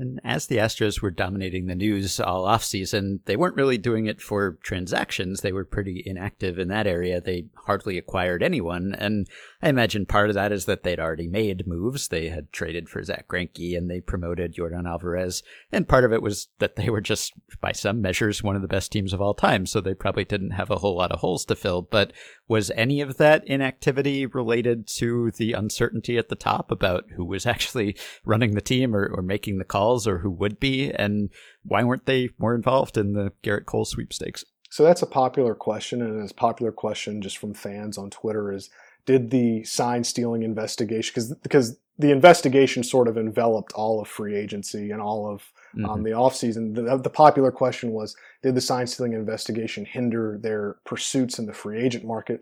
And as the Astros were dominating the news all offseason, they weren't really doing it for transactions. They were pretty inactive in that area. They hardly acquired anyone. And I imagine part of that is that they'd already made moves. They had traded for Zack Greinke and they promoted Yordan Alvarez. And part of it was that they were just, by some measures, one of the best teams of all time. So they probably didn't have a whole lot of holes to fill. But was any of that inactivity related to the uncertainty at the top about who was actually running the team or, or making the calls or who would be? And why weren't they more involved in the Gerrit Cole sweepstakes? So that's a popular question, and it's a popular question just from fans on Twitter is did the sign stealing investigation because because the investigation sort of enveloped all of free agency and all of um, Mhm. the offseason. The, the popular question was did the sign stealing investigation hinder their pursuits in the free agent market?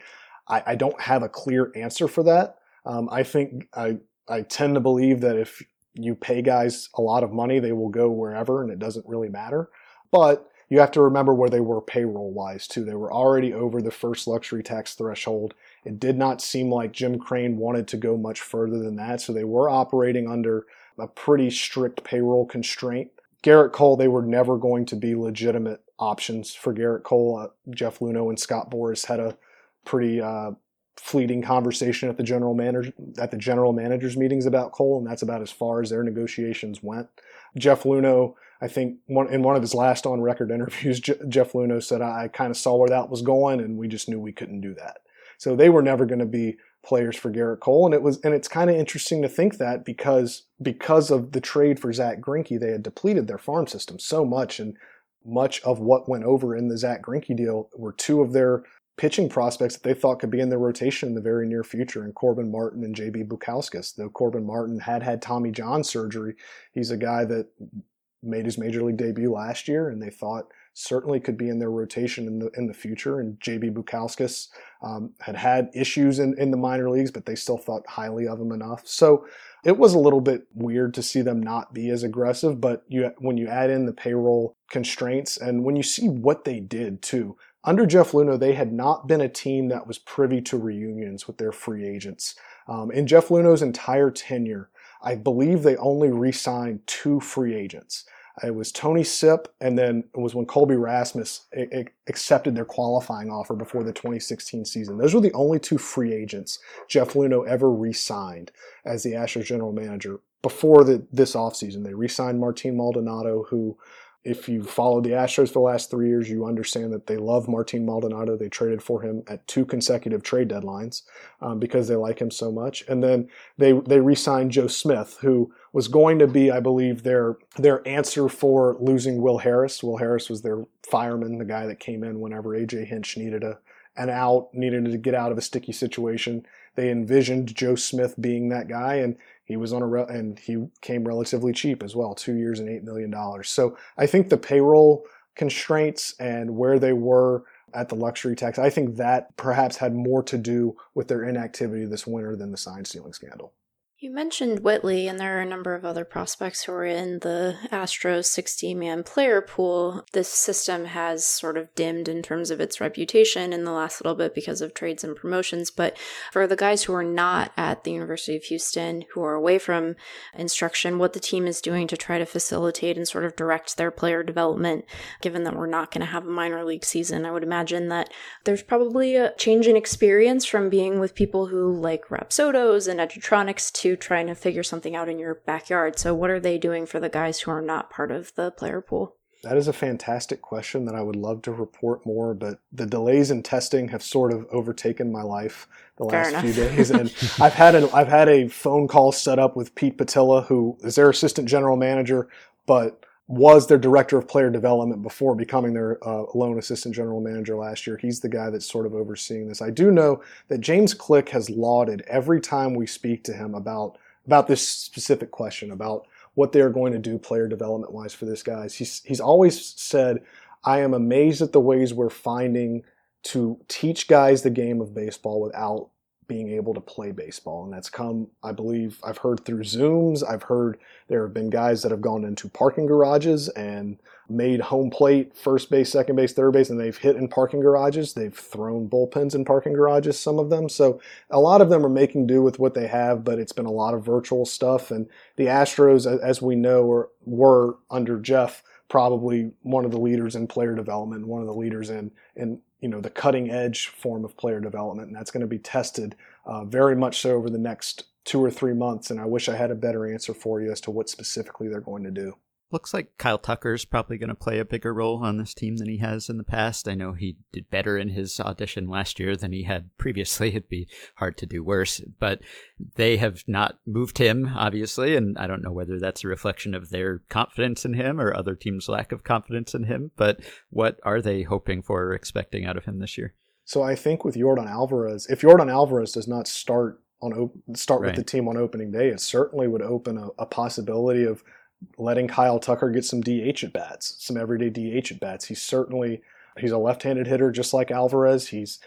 I, I don't have a clear answer for that. Um, I think I I tend to believe that if you pay guys a lot of money, they will go wherever, and it doesn't really matter. But you have to remember where they were payroll wise too. They were already over the first luxury tax threshold. It did not seem like Jim Crane wanted to go much further than that, so they were operating under a pretty strict payroll constraint. Gerrit Cole, they were never going to be legitimate options for Gerrit Cole. Uh, Jeff Luhnow and Scott Boras had a pretty uh, fleeting conversation at the general manager at the general managers meetings about Cole, and that's about as far as their negotiations went. Jeff Luhnow, I think, one, in one of his last on record interviews, Je- Jeff Luhnow said, "I, I kind of saw where that was going, and we just knew we couldn't do that." So they were never going to be players for Gerrit Cole, and it was, and it's kind of interesting to think that because because of the trade for Zack Greinke, they had depleted their farm system so much, and much of what went over in the Zack Greinke deal were two of their pitching prospects that they thought could be in their rotation in the very near future, and Corbin Martin and JB Bukauskas. Though Corbin Martin had had Tommy John surgery, he's a guy that made his major league debut last year, and they thought certainly could be in their rotation in the in the future. And JB Bukauskas um, had had issues in, in the minor leagues, but they still thought highly of him enough. So it was a little bit weird to see them not be as aggressive. But you when you add in the payroll constraints and when you see what they did too. Under Jeff Luhnow, they had not been a team that was privy to reunions with their free agents. Um, in Jeff Luhnow's entire tenure, I believe they only re-signed two free agents. It was Tony Sipp, and then it was when Colby Rasmus accepted their qualifying offer before the 2016 season. Those were the only two free agents Jeff Luhnow ever re-signed as the Astros general manager before the, this offseason. They re-signed Martin Maldonado, who if you followed the Astros for the last three years, you understand that they love Martin Maldonado. They traded for him at two consecutive trade deadlines um, because they like him so much. And then they they re-signed Joe Smith, who was going to be, I believe, their their answer for losing Will Harris. Will Harris was their fireman, the guy that came in whenever AJ Hinch needed a an out, needed to get out of a sticky situation. They envisioned Joe Smith being that guy, and he was on a re- and he came relatively cheap as well, two years and eight million dollars. So I think the payroll constraints and where they were at the luxury tax, I think that perhaps had more to do with their inactivity this winter than the sign stealing scandal. You mentioned Whitley, and there are a number of other prospects who are in the Astros 60 man player pool. This system has sort of dimmed in terms of its reputation in the last little bit because of trades and promotions. But for the guys who are not at the University of Houston, who are away from instruction, what the team is doing to try to facilitate and sort of direct their player development, given that we're not going to have a minor league season, I would imagine that there's probably a change in experience from being with people who like Rapsodos and Edgertronics to trying to figure something out in your backyard. So, what are they doing for the guys who are not part of the player pool? That is a fantastic question that I would love to report more, but the delays in testing have sort of overtaken my life the last few days. And I've had an I've had a phone call set up with Pete Putila, who is their assistant general manager, but was their director of player development before becoming their uh, lone assistant general manager last year. He's the guy that's sort of overseeing this. I do know that James Click has lauded every time we speak to him about about this specific question about what they're going to do player development wise for this guys. He's he's always said, "I am amazed at the ways we're finding to teach guys the game of baseball without being able to play baseball." And that's come, I believe, I've heard through Zooms. I've heard there have been guys that have gone into parking garages and made home plate, first base, second base, third base, and they've hit in parking garages. They've thrown bullpens in parking garages, some of them. So a lot of them are making do with what they have, but it's been a lot of virtual stuff. And the Astros, as we know, were, were under Jeff probably one of the leaders in player development, one of the leaders in in you know the cutting edge form of player development, and that's going to be tested uh, very much so over the next two or three months. And I wish I had a better answer for you as to what specifically they're going to do. Looks like Kyle Tucker's probably going to play a bigger role on this team than he has in the past. I know he did better in his audition last year than he had previously. It'd be hard to do worse, but they have not moved him, obviously, and I don't know whether that's a reflection of their confidence in him or other teams' lack of confidence in him. But what are they hoping for or expecting out of him this year? So I think with Yordan Alvarez, if Yordan Alvarez does not start on op- start Right. with the team on opening day, it certainly would open a, a possibility of letting Kyle Tucker get some DH at bats, some everyday DH at bats. He's certainly he's a left-handed hitter just like Alvarez. He's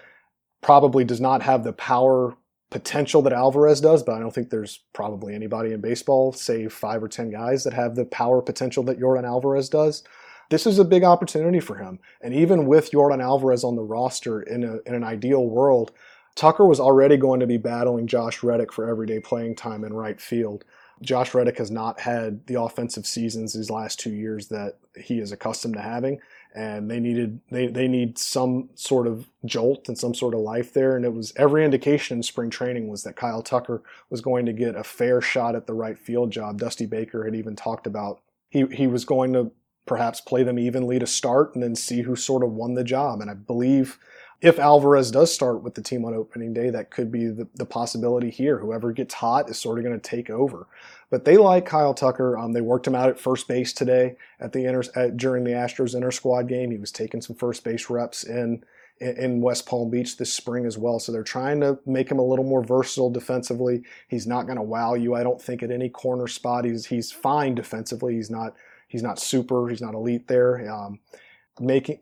probably does not have the power potential that Alvarez does, but I don't think there's probably anybody in baseball, save five or ten guys, that have the power potential that Yordan Alvarez does. This is a big opportunity for him. And even with Yordan Alvarez on the roster in, a, in an ideal world, Tucker was already going to be battling Josh Reddick for everyday playing time in right field. Josh Reddick has not had the offensive seasons these last two years that he is accustomed to having, and they needed they, they need some sort of jolt and some sort of life there. And it was every indication in spring training was that Kyle Tucker was going to get a fair shot at the right field job. Dusty Baker had even talked about he he was going to perhaps play them evenly to start and then see who sort of won the job. And I believe if Alvarez does start with the team on opening day, that could be the, the possibility here. Whoever gets hot is sort of going to take over. But they like Kyle Tucker. Um, they worked him out at first base today at the inter, at, during the Astros inter squad game. He was taking some first base reps in in West Palm Beach this spring as well. So they're trying to make him a little more versatile defensively. He's not going to wow you, I don't think, at any corner spot. He's he's fine defensively. He's not he's not super. He's not elite there. Um, making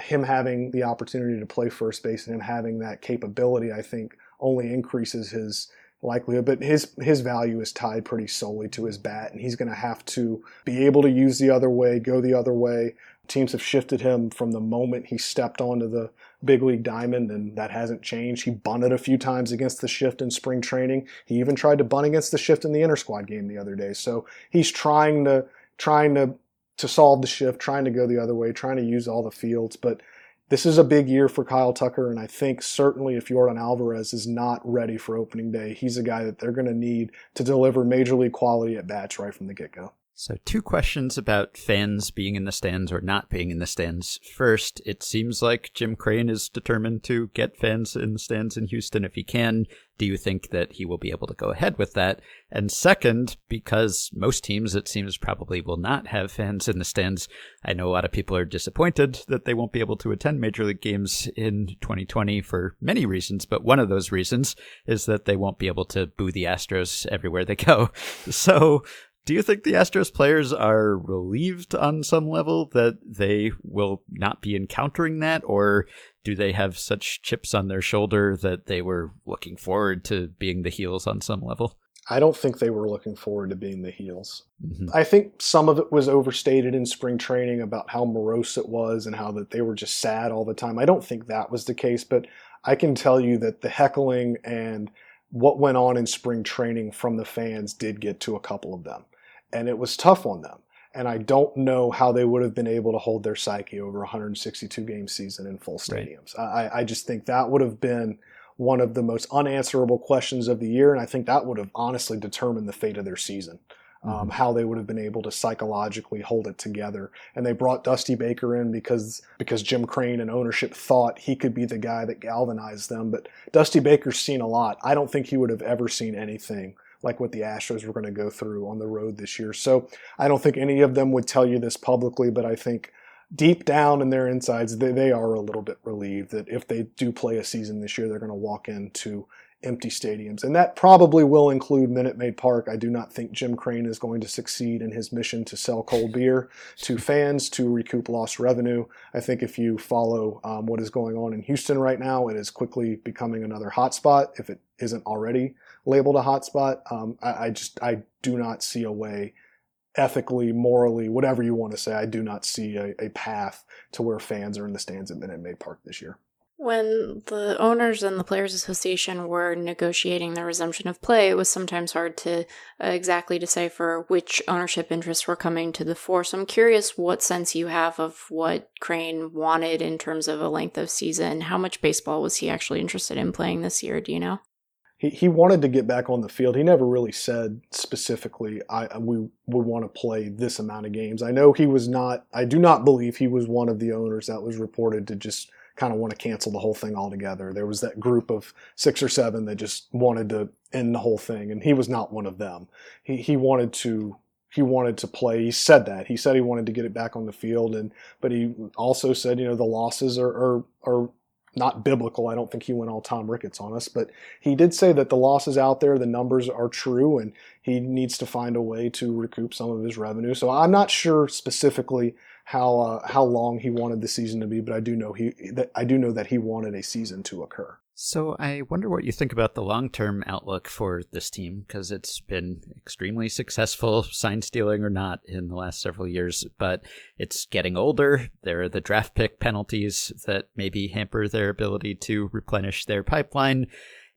him having the opportunity to play first base and him having that capability, I think, only increases his likelihood. But his his value is tied pretty solely to his bat, and he's going to have to be able to use the other way, go the other way. Teams have shifted him from the moment he stepped onto the big league diamond, and that hasn't changed. He bunted a few times against the shift in spring training. He even tried to bunt against the shift in the inter squad game the other day. So he's trying to trying to to solve the shift, trying to go the other way, trying to use all the fields. But this is a big year for Kyle Tucker, and I think certainly if Yordan Alvarez is not ready for opening day, he's a guy that they're going to need to deliver major league quality at bats right from the get go. So, two questions about fans being in the stands or not being in the stands. First, it seems like Jim Crane is determined to get fans in the stands in Houston if he can. Do you think that he will be able to go ahead with that? And second, because most teams, it seems, probably will not have fans in the stands, I know a lot of people are disappointed that they won't be able to attend Major League games in 2020 for many reasons, but one of those reasons is that they won't be able to boo the Astros everywhere they go. So, do you think the Astros players are relieved on some level that they will not be encountering that, or do they have such chips on their shoulder that they were looking forward to being the heels on some level? I don't think they were looking forward to being the heels. Mhm. I think some of it was overstated in spring training about how morose it was and how that they were just sad all the time. I don't think that was the case, but I can tell you that the heckling and what went on in spring training from the fans did get to a couple of them. And it was tough on them. And I don't know how they would have been able to hold their psyche over a 162 game season in full Right. stadiums. I, I just think that would have been one of the most unanswerable questions of the year. And I think that would have honestly determined the fate of their season. Um, how they would have been able to psychologically hold it together, and they brought Dusty Baker in because because Jim Crane and ownership thought he could be the guy that galvanized them. But Dusty Baker's seen a lot. I don't think he would have ever seen anything like what the Astros were going to go through on the road this year. So I don't think any of them would tell you this publicly, but I think deep down in their insides, they, they are a little bit relieved that if they do play a season this year, they're going to walk into empty stadiums. And that probably will include Minute Maid Park. I do not think Jim Crane is going to succeed in his mission to sell cold beer to fans to recoup lost revenue. I think if you follow um, what is going on in Houston right now, it is quickly becoming another hotspot, if it isn't already labeled a hotspot. Um, I, I just, I do not see a way ethically, morally, whatever you want to say, I do not see a, a path to where fans are in the stands at Minute Maid Park this year. When the owners and the Players Association were negotiating the resumption of play, it was sometimes hard to uh, exactly decipher which ownership interests were coming to the fore. So I'm curious what sense you have of what Crane wanted in terms of a length of season. How much baseball was he actually interested in playing this year? Do you know? He, he wanted to get back on the field. He never really said specifically, I we would want to play this amount of games. I know he was not. I do not believe he was one of the owners that was reported to just kind of want to cancel the whole thing altogether. There was that group of six or seven that just wanted to end the whole thing, and he was not one of them. He he wanted to he wanted to play. He said that he said he wanted to get it back on the field, and but he also said you know the losses are are, are not biblical. I don't think he went all Tom Ricketts on us, but he did say that the losses out there, the numbers are true, and he needs to find a way to recoup some of his revenue. So I'm not sure specifically how uh, how long he wanted the season to be, but I do know he that I do know that he wanted a season to occur. So I wonder what you think about the long-term outlook for this team because it's been extremely successful, sign stealing or not, in the last several years. But it's getting older. There are the draft pick penalties that maybe hamper their ability to replenish their pipeline.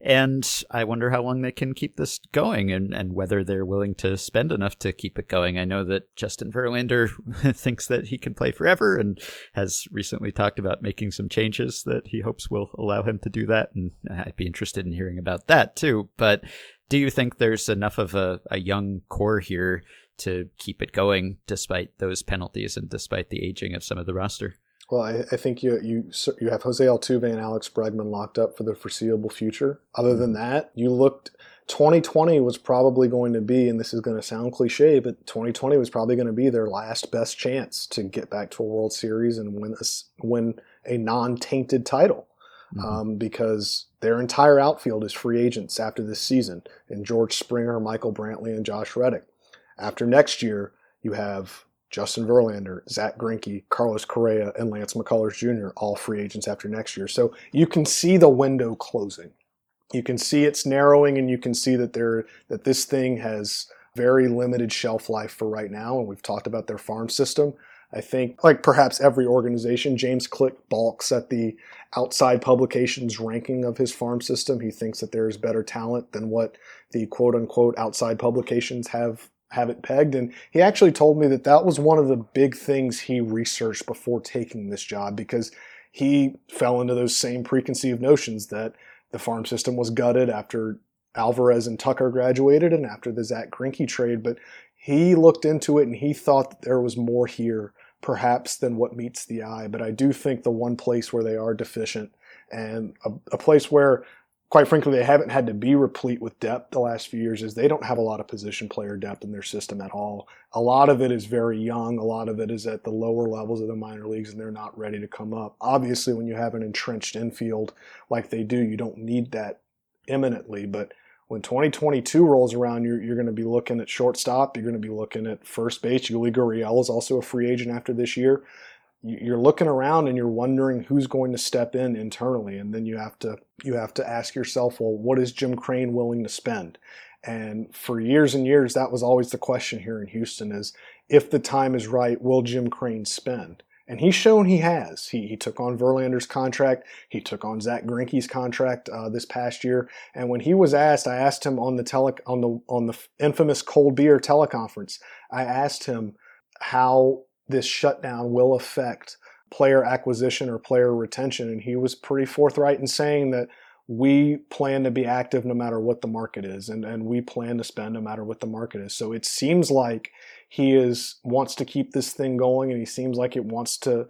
And I wonder how long they can keep this going and, and whether they're willing to spend enough to keep it going. I know that Justin Verlander thinks that he can play forever and has recently talked about making some changes that he hopes will allow him to do that. And I'd be interested in hearing about that too. But do you think there's enough of a, a young core here to keep it going despite those penalties and despite the aging of some of the roster? Well, I, I, think you you you have Jose Altuve and Alex Bregman locked up for the foreseeable future. Other than that, you looked. 2020 was probably going to be, and this is going to sound cliche, but 2020 was probably going to be their last best chance to get back to a World Series and win a, win a non-tainted title. Mm-hmm. Um, because their entire outfield is free agents after this season, and George Springer, Michael Brantley, and Josh Reddick. After next year, you have Justin Verlander, Zack Greinke, Carlos Correa, and Lance McCullers Jr. all free agents after next year. So you can see the window closing. You can see it's narrowing, and you can see that there that this thing has very limited shelf life for right now. And we've talked about their farm system. I think, like perhaps every organization, James Click balks at the outside publications ranking of his farm system. He thinks that there is better talent than what the quote unquote outside publications have have it pegged. And he actually told me that that was one of the big things he researched before taking this job because he fell into those same preconceived notions that the farm system was gutted after Alvarez and Tucker graduated and after the Zack Greinke trade. But he looked into it and he thought that there was more here, perhaps, than what meets the eye. But I do think the one place where they are deficient and a, a place where quite frankly, they haven't had to be replete with depth the last few years is they don't have a lot of position player depth in their system at all. A lot of it is very young. A lot of it is at the lower levels of the minor leagues and they're not ready to come up. Obviously, when you have an entrenched infield like they do, you don't need that imminently, but when 2022 rolls around, you're, you're going to be looking at shortstop. You're going to be looking at first base. Yuli Gurriel is also a free agent after this year you're looking around and you're wondering who's going to step in internally and then you have to you have to ask yourself well what is jim crane willing to spend and for years and years that was always the question here in houston is if the time is right will jim crane spend and he's shown he has. He, he took on Verlander's contract. He took on Zack Greinke's contract uh, this past year. And when he was asked, I asked him on the tele on the on the infamous cold beer teleconference. I asked him how this shutdown will affect player acquisition or player retention. And he was pretty forthright in saying that we plan to be active no matter what the market is and, and we plan to spend no matter what the market is. So it seems like he is wants to keep this thing going and he seems like it wants to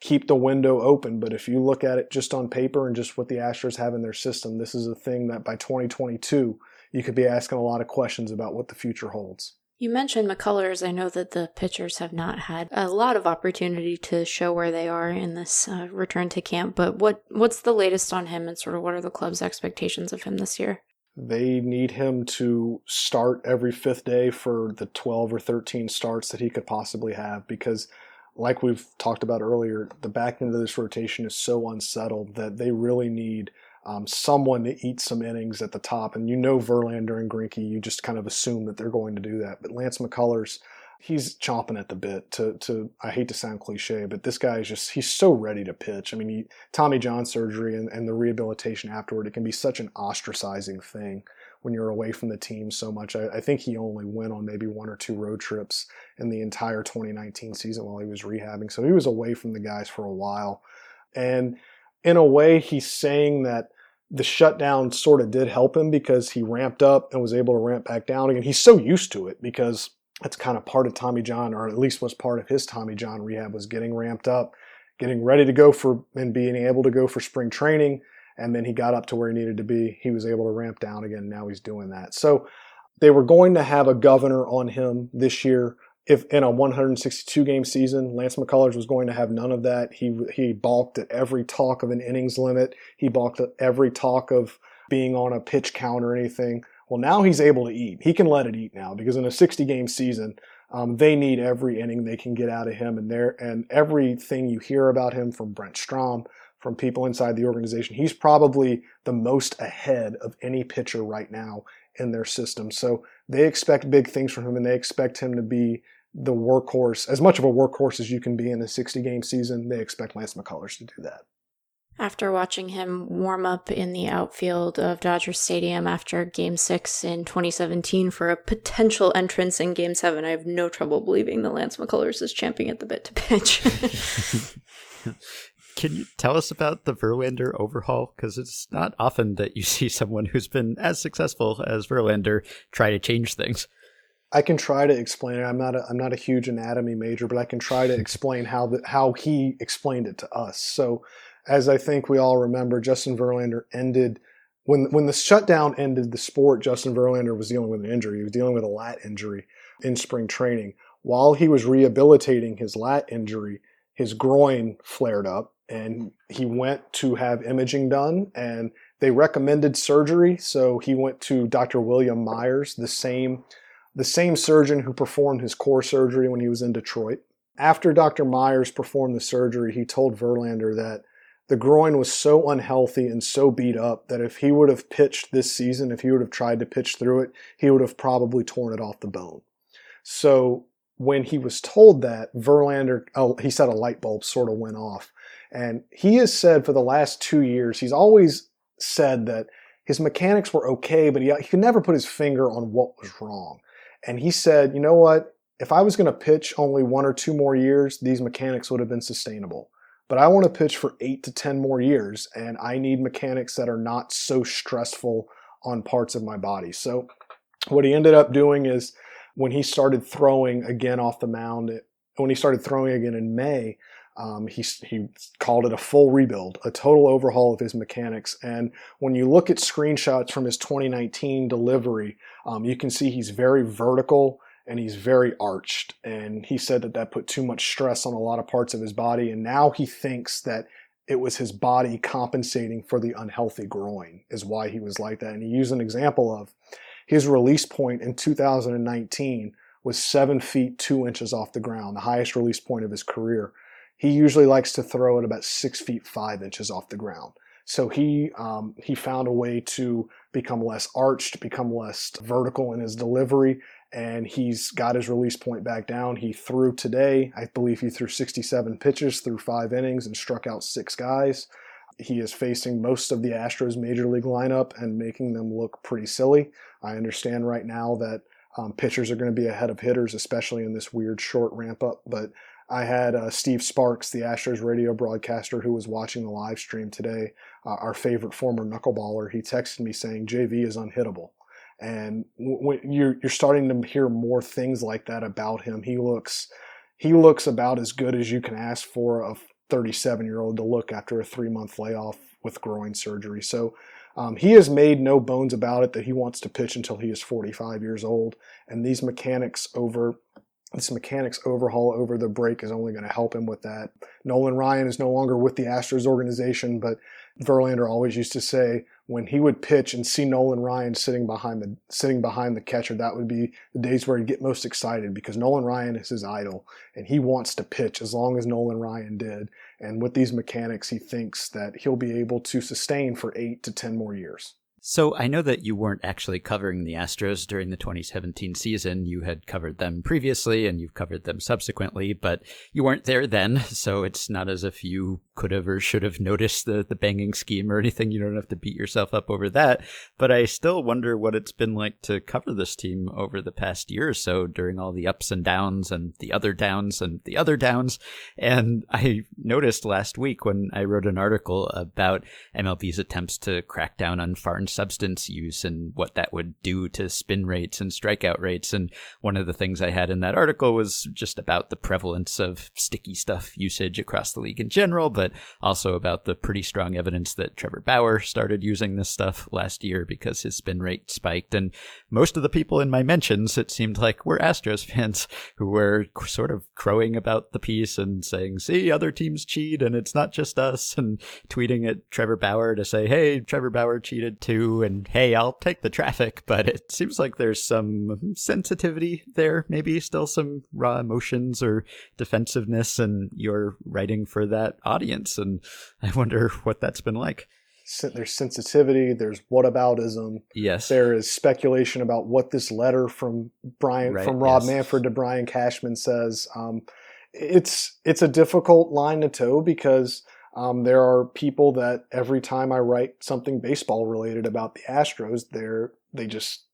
keep the window open. But if you look at it just on paper and just what the Astros have in their system, this is a thing that by 2022 you could be asking a lot of questions about what the future holds. You mentioned McCullers. I know that the pitchers have not had a lot of opportunity to show where they are in this uh, return to camp. But what what's the latest on him, and sort of what are the club's expectations of him this year? They need him to start every fifth day for the 12 or 13 starts that he could possibly have because like we've talked about earlier, the back end of this rotation is so unsettled that they really need um, someone to eat some innings at the top. And you know Verlander and Greinke, you just kind of assume that they're going to do that. But Lance McCullers, he's chomping at the bit to to I hate to sound cliche, but this guy is just he's so ready to pitch. I mean, he, Tommy John surgery and, and the rehabilitation afterward, it can be such an ostracizing thing when you're away from the team so much. I, I, think he only went on maybe one or two road trips in the entire 2019 season while he was rehabbing. So he was away from the guys for a while. And in a way, he's saying that the shutdown sort of did help him because he ramped up and was able to ramp back down again. He's so used to it because that's kind of part of Tommy John, or at least was part of his Tommy John rehab, was getting ramped up, getting ready to go for and being able to go for spring training. And then he got up to where he needed to be. He was able to ramp down again. Now he's doing that. So they were going to have a governor on him this year. If in a 162 game season, Lance McCullers was going to have none of that. He he balked at every talk of an innings limit. He balked at every talk of being on a pitch count or anything. Well, now he's able to eat. He can let it eat now because in a 60 game season, um, they need every inning they can get out of him, and there and everything you hear about him from Brent Strom, from people inside the organization, he's probably the most ahead of any pitcher right now in their system. So they expect big things from him, and they expect him to be the workhorse, as much of a workhorse as you can be in a 60 game season. They expect Lance McCullers to do that. After watching him warm up in the outfield of Dodger Stadium after Game 6 in 2017 for a potential entrance in Game 7, I have no trouble believing that Lance McCullers is champing at the bit to pitch. Can you tell us about the Verlander overhaul? Because it's not often that you see someone who's been as successful as Verlander try to change things. I can try to explain it. I'm not a, I'm not a huge anatomy major, but I can try to explain how the, how he explained it to us. So as I think we all remember, Justin Verlander ended when when the shutdown ended the sport. Justin Verlander was dealing with an injury. He was dealing with a lat injury in spring training. While he was rehabilitating his lat injury, his groin flared up, and he went to have imaging done. And they recommended surgery, so he went to Dr. William Meyers, the same the same surgeon who performed his core surgery when he was in Detroit. After Dr. Meyers performed the surgery, he told Verlander that the groin was so unhealthy and so beat up that if he would have pitched this season, if he would have tried to pitch through it, he would have probably torn it off the bone. So when he was told that, Verlander, oh, he said a light bulb sort of went off. And he has said for the last two years, he's always said that his mechanics were okay, but he, he could never put his finger on what was wrong. And he said, you know what? If I was going to pitch only one or two more years, these mechanics would have been sustainable but I want to pitch for eight to 10 more years, and I need mechanics that are not so stressful on parts of my body. So, what he ended up doing is when he started throwing again off the mound, when he started throwing again in May, um, he, he called it a full rebuild, a total overhaul of his mechanics. And when you look at screenshots from his 2019 delivery, um, you can see he's very vertical and he's very arched. And he said that that put too much stress on a lot of parts of his body. And now he thinks that it was his body compensating for the unhealthy groin, is why he was like that. And he used an example of his release point in 2019 was seven feet two inches off the ground, the highest release point of his career. He usually likes to throw at about six feet five inches off the ground. So he um, he found a way to become less arched, become less vertical in his delivery, and he's got his release point back down. He threw today, I believe he threw 67 pitches through five innings and struck out six guys. He is facing most of the Astros major league lineup and making them look pretty silly. I understand right now that um, pitchers are going to be ahead of hitters, especially in this weird short ramp up. But I had uh, Steve Sparks, the Astros radio broadcaster, who was watching the live stream today, uh, our favorite former knuckleballer. He texted me saying JV is unhittable and you're you're starting to hear more things like that about him. He looks he looks about as good as you can ask for a 37 year old to look after a three month layoff with groin surgery. So um, he has made no bones about it that he wants to pitch until he is 45 years old, and these mechanics over this mechanics overhaul over the break is only going to help him with that. Nolan Ryan is no longer with the Astros organization, but Verlander always used to say when he would pitch and see Nolan Ryan sitting behind the sitting behind the catcher, that would be the days where he'd get most excited because Nolan Ryan is his idol and he wants to pitch as long as Nolan Ryan did. And with these mechanics, he thinks that he'll be able to sustain for eight to ten more years. So I know that you weren't actually covering the Astros during the 2017 season. You had covered them previously and you've covered them subsequently, but you weren't there then. So it's not as if you could have or should have noticed the, the banging scheme or anything. You don't have to beat yourself up over that. But I still wonder what it's been like to cover this team over the past year or so during all the ups and downs and the other downs and the other downs. And I noticed last week when I wrote an article about MLB's attempts to crack down on foreign substance use and what that would do to spin rates and strikeout rates. And one of the things I had in that article was just about the prevalence of sticky stuff usage across the league in general, but also about the pretty strong evidence that Trevor Bauer started using this stuff last year because his spin rate spiked. And most of the people in my mentions, it seemed like were Astros fans who were sort of crowing about the piece and saying, see, other teams cheat and it's not just us, and tweeting at Trevor Bauer to say, hey, Trevor Bauer cheated too, and hey, I'll take the traffic. But it seems like there's some sensitivity there, maybe still some raw emotions or defensiveness, and you're writing for that audience. And I wonder what that's been like. There's sensitivity. There's whataboutism. Yes. There is speculation about what this letter from Brian Right, from Rob yes. Manfred to Brian Cashman says. Um, it's it's a difficult line to toe because um, there are people that every time I write something baseball related about the Astros, they're they just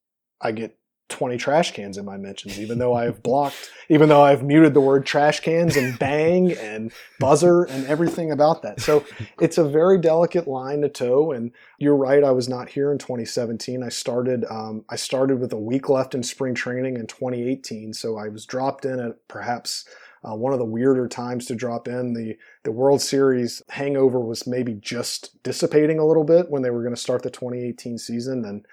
I get 20 trash cans in my mentions, even though I've blocked, even though I've muted the word trash cans and bang and buzzer and everything about that. So it's a very delicate line to toe. And you're right, I was not here in 2017. I started, um, I started with a week left in spring training in 2018. So I was dropped in at perhaps uh, one of the weirder times to drop in. The the World Series hangover was maybe just dissipating a little bit when they were going to start the 2018 season, and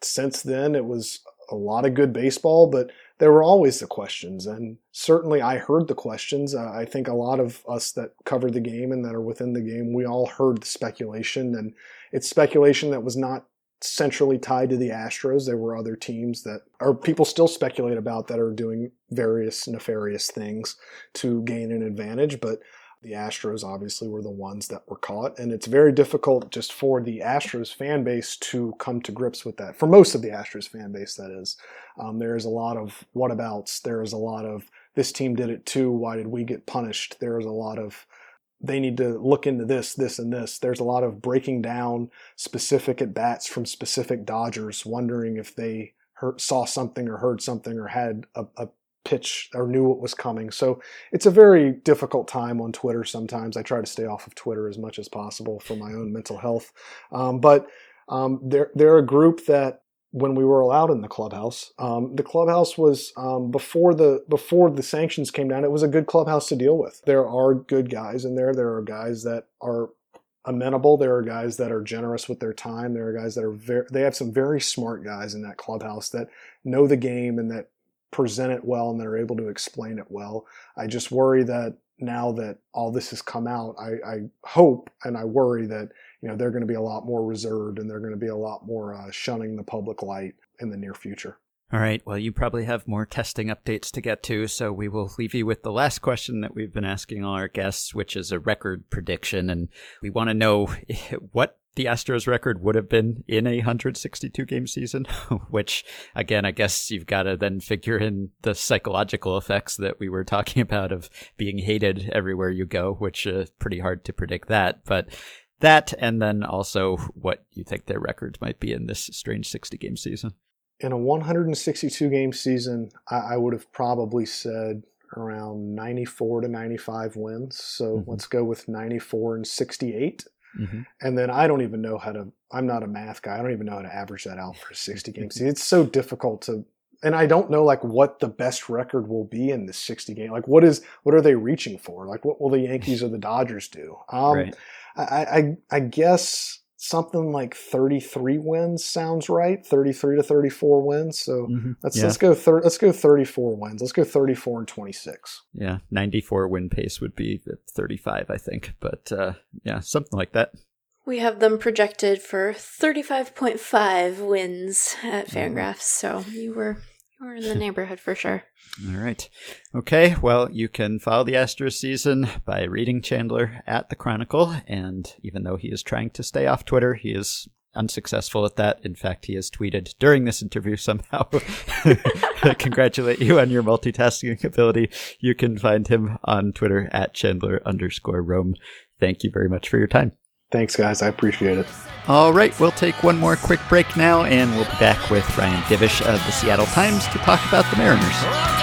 since then it was a lot of good baseball, but there were always the questions, and certainly I heard the questions. Uh, I think a lot of us that cover the game and that are within the game, we all heard the speculation, and it's speculation that was not centrally tied to the Astros. There were other teams that, or people still speculate about that are doing various nefarious things to gain an advantage, but the Astros obviously were the ones that were caught, and it's very difficult just for the Astros fan base to come to grips with that. For most of the Astros fan base, that is, um, there is a lot of whatabouts. There is a lot of this team did it too. Why did we get punished? There is a lot of they need to look into this, this, and this. There's a lot of breaking down specific at bats from specific Dodgers, wondering if they heard, saw something or heard something or had a, a pitch or knew what was coming. So it's a very difficult time on Twitter sometimes. I try to stay off of Twitter as much as possible for my own mental health. Um, but um, they're, they're a group that when we were allowed in the clubhouse, um, the clubhouse was um, before the before the sanctions came down. It was a good clubhouse to deal with. There are good guys in there. There are guys that are amenable. There are guys that are generous with their time. There are guys that are very. They have some very smart guys in that clubhouse that know the game and that present it well and that are able to explain it well. I just worry that now that all this has come out, I, I hope and I worry that you know they're going to be a lot more reserved and they're going to be a lot more uh, shunning the public light in the near future. All right. Well, you probably have more testing updates to get to, so we will leave you with the last question that we've been asking all our guests, which is a record prediction. And we want to know what the Astros record would have been in a 162 game season, which again, I guess you've got to then figure in the psychological effects that we were talking about of being hated everywhere you go, which is pretty hard to predict that. But that, and then also what you think their records might be in this strange 60 game season. In a 162 game season, I, I would have probably said around 94 to 95 wins. So Mhm. let's go with 94 and 68. Mm-hmm. And then I don't even know how to, I'm not a math guy. I don't even know how to average that out for 60 games. It's so difficult to, and I don't know like what the best record will be in this 60 game. Like what is, what are they reaching for? Like what will the Yankees or the Dodgers do? Um, right. I, I, I guess something like 33 wins sounds right. 33 to 34 wins. So Mhm. let's, yeah. let's go, thir- let's go 34 wins. Let's go 34 and 26. Yeah, 94 win pace would be 35, I think. But uh, yeah, something like that. We have them projected for 35.5 wins at Fangraphs, so you were you were in the neighborhood for sure. All right. Okay, well, you can follow the Astros season by reading Chandler at the Chronicle. And even though he is trying to stay off Twitter, he is unsuccessful at that. In fact, he has tweeted during this interview somehow. Congratulate you on your multitasking ability. You can find him on Twitter at Chandler underscore Rome. thank you very much for your time. Thanks, guys. I appreciate it. All right, we'll take one more quick break now, and we'll be back with Ryan Divish of the Seattle Times to talk about the Mariners.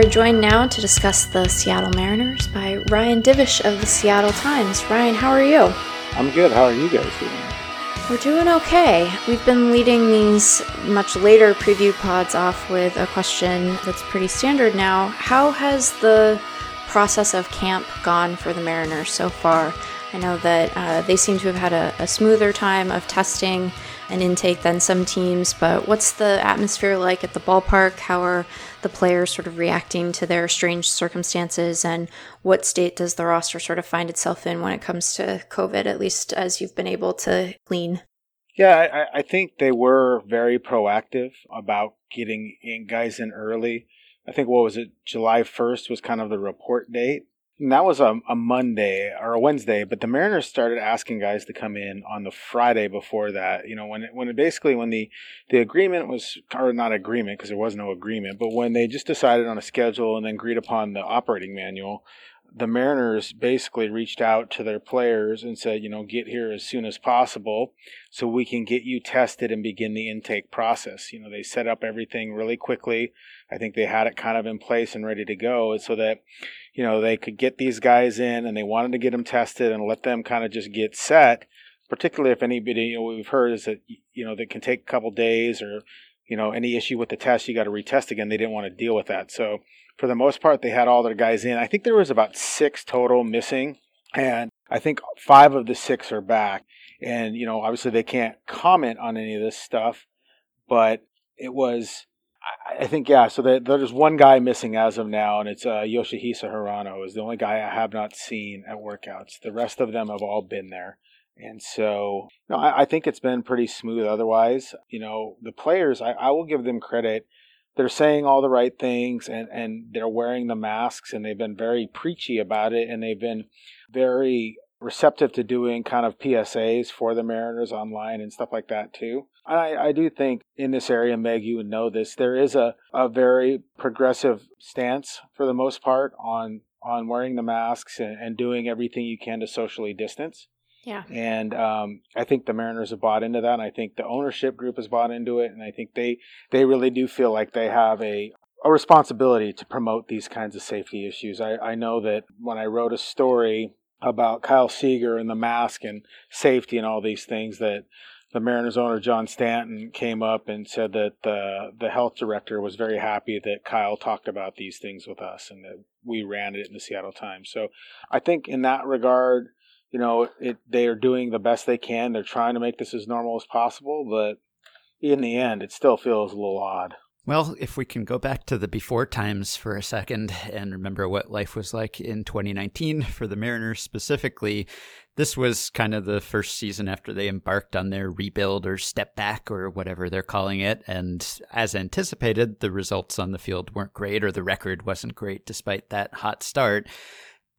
Are joined now to discuss the Seattle Mariners by Ryan Divish of the Seattle Times. Ryan, how are you? I'm good. How are you guys doing? We're doing okay. We've been leading these much later preview pods off with a question that's pretty standard now. How has the process of camp gone for the Mariners so far? I know that uh, they seem to have had a, a smoother time of testing and intake than some teams, but what's the atmosphere like at the ballpark? How are the players sort of reacting to their strange circumstances? And what state does the roster sort of find itself in when it comes to COVID, at least as you've been able to glean? Yeah, I, I think they were very proactive about getting in guys in early. I think what was it, July 1st was kind of the report date. And that was a, a Monday or a Wednesday, but the Mariners started asking guys to come in on the Friday before that. You know, when it, when it basically when the the agreement was or not agreement because there was no agreement, but when they just decided on a schedule and then agreed upon the operating manual, the Mariners basically reached out to their players and said, you know, get here as soon as possible so we can get you tested and begin the intake process. You know, they set up everything really quickly. I think they had it kind of in place and ready to go so that, you know, they could get these guys in and they wanted to get them tested and let them kind of just get set. Particularly if anybody, you know, we've heard is that, you know, that can take a couple days or, you know, any issue with the test, you got to retest again. They didn't want to deal with that. So, for the most part, they had all their guys in. I think there was about six total missing, and I think five of the six are back. And you know, obviously they can't comment on any of this stuff, but it was. I think yeah. So there's one guy missing as of now, and it's uh, Yoshihisa Hirano is the only guy I have not seen at workouts. The rest of them have all been there, and so know, I, I think it's been pretty smooth. Otherwise, you know, the players I, I will give them credit they're saying all the right things and, and they're wearing the masks and they've been very preachy about it and they've been very receptive to doing kind of PSAs for the Mariners online and stuff like that too. I, I do think in this area, Meg, you would know this, there is a, a very progressive stance for the most part on on wearing the masks and, and doing everything you can to socially distance. Yeah. And um, I think the Mariners have bought into that. And I think the ownership group has bought into it. And I think they, they really do feel like they have a, a responsibility to promote these kinds of safety issues. I, I know that when I wrote a story about Kyle Seager and the mask and safety and all these things, that the Mariners owner John Stanton came up and said that the the health director was very happy that Kyle talked about these things with us and that we ran it in the Seattle Times. So I think in that regard, you know, it they are doing the best they can. They're trying to make this as normal as possible, but in the end, it still feels a little odd. Well, if we can go back to the before times for a second and remember what life was like in 2019 for the Mariners specifically, this was kind of the first season after they embarked on their rebuild or step back or whatever they're calling it. And as anticipated, the results on the field weren't great or the record wasn't great despite that hot start.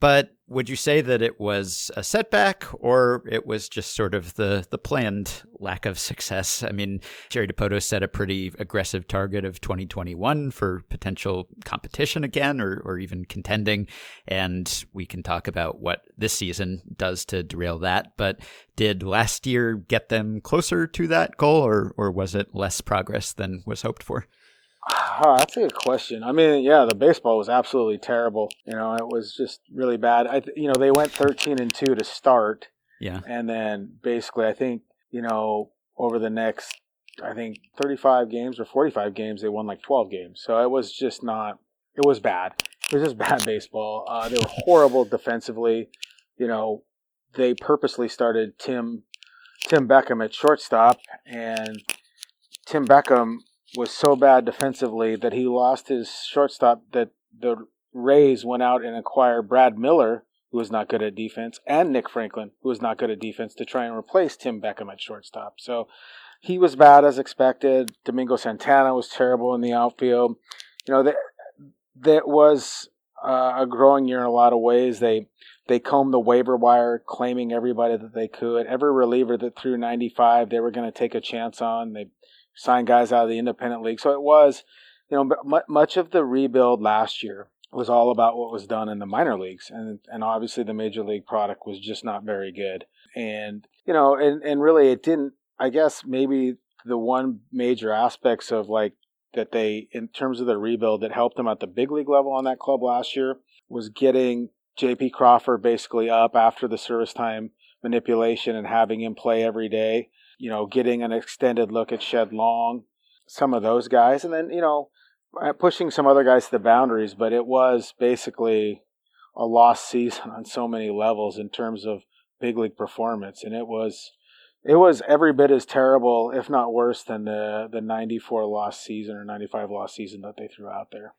But would you say that it was a setback or it was just sort of the, the planned lack of success? I mean, Jerry Dipoto set a pretty aggressive target of 2021 for potential competition again or, or even contending. And we can talk about what this season does to derail that. But did last year get them closer to that goal or, or was it less progress than was hoped for? Oh, that's a good question. I mean, yeah, the baseball was absolutely terrible. You know, it was just really bad. I, you know, they went thirteen and two to start. Yeah, and then basically, I think you know, over the next, I think thirty-five games or forty-five games, they won like twelve games. So it was just not. It was bad. It was just bad baseball. Uh, they were horrible defensively. You know, they purposely started Tim Tim Beckham at shortstop, and Tim Beckham was so bad defensively that he lost his shortstop that the Rays went out and acquired Brad Miller, who was not good at defense, and Nick Franklin, who was not good at defense, to try and replace Tim Beckham at shortstop. So he was bad as expected. Domingo Santana was terrible in the outfield. you know that that was uh, a growing year in a lot of ways. They they combed the waiver wire, claiming everybody that they could. Every reliever that threw 95, they were going to take a chance on. They signed guys out of the independent league, so it was, you know, much of the rebuild last year was all about what was done in the minor leagues, and and obviously the major league product was just not very good. And you know, and and really it didn't. I guess maybe the one major aspects of like that they in terms of the rebuild that helped them at the big league level on that club last year was getting JP Crawford basically up after the service time manipulation and having him play every day. You know, getting an extended look at Shed Long, some of those guys, and then you know, uh, pushing some other guys to the boundaries. But it was basically a lost season on so many levels in terms of big league performance, and it was it was every bit as terrible, if not worse, than the the '94 lost season or '95 lost season that they threw out there.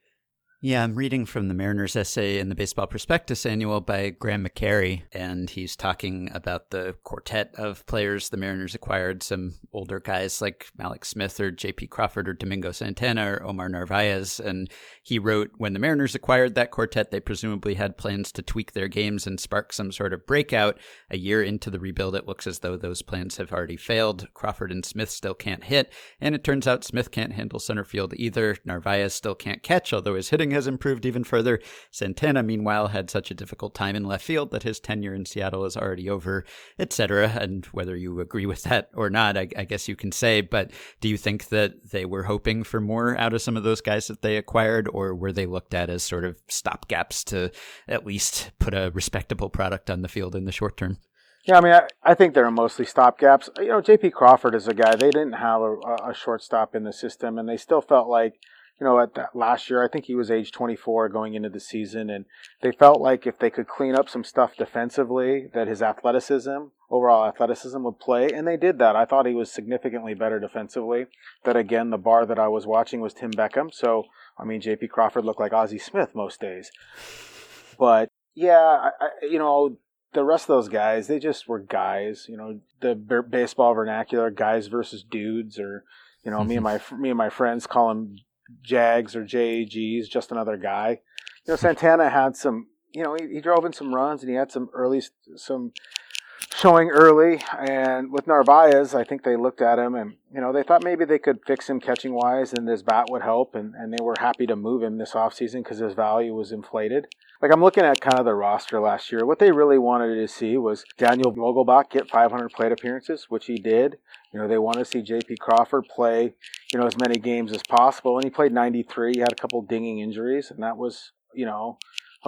Yeah, I'm reading from the Mariners essay in the Baseball Prospectus Annual by Graham McCary, and he's talking about the quartet of players the Mariners acquired. Some older guys like Mallex Smith or J.P. Crawford or Domingo Santana or Omar Narvaez. And he wrote, when the Mariners acquired that quartet, they presumably had plans to tweak their games and spark some sort of breakout. A year into the rebuild, it looks as though those plans have already failed. Crawford and Smith still can't hit, and it turns out Smith can't handle center field either. Narvaez still can't catch, although his hitting has improved even further. Santana, meanwhile, had such a difficult time in left field that his tenure in Seattle is already over, etc. And whether you agree with that or not, I, I, guess you can say. But do you think that they were hoping for more out of some of those guys that they acquired, or were they looked at as sort of stopgaps to at least put a respectable product on the field in the short term? Yeah, I mean, I, I think they're mostly stopgaps. You know, J.P. Crawford is a guy they didn't have a, a shortstop in the system, and they still felt like you know, at that last year, I think he was age 24 going into the season, and they felt like if they could clean up some stuff defensively, that his athleticism, overall athleticism, would play, and they did that. I thought he was significantly better defensively. That again, the bar that I was watching was Tim Beckham, so I mean, J.P. Crawford looked like Ozzie Smith most days. But yeah, I, you know, the rest of those guys, they just were guys. You know, the baseball vernacular, guys versus dudes, or you know, me and my me and my friends call them Jags or JAGs, just another guy. You know, Santana had some, you know, he, he drove in some runs and he had some early, some showing early. And with Narvaez, I think they looked at him and, you know, they thought maybe they could fix him catching wise and his bat would help. And, and they were happy to move him this offseason because his value was inflated. Like I'm looking at kind of the roster last year. What they really wanted to see was Daniel Vogelbach get 500 plate appearances, which he did. You know, they want to see J.P. Crawford play, you know, as many games as possible. And he played 93. He had a couple dinging injuries, and that was, you know,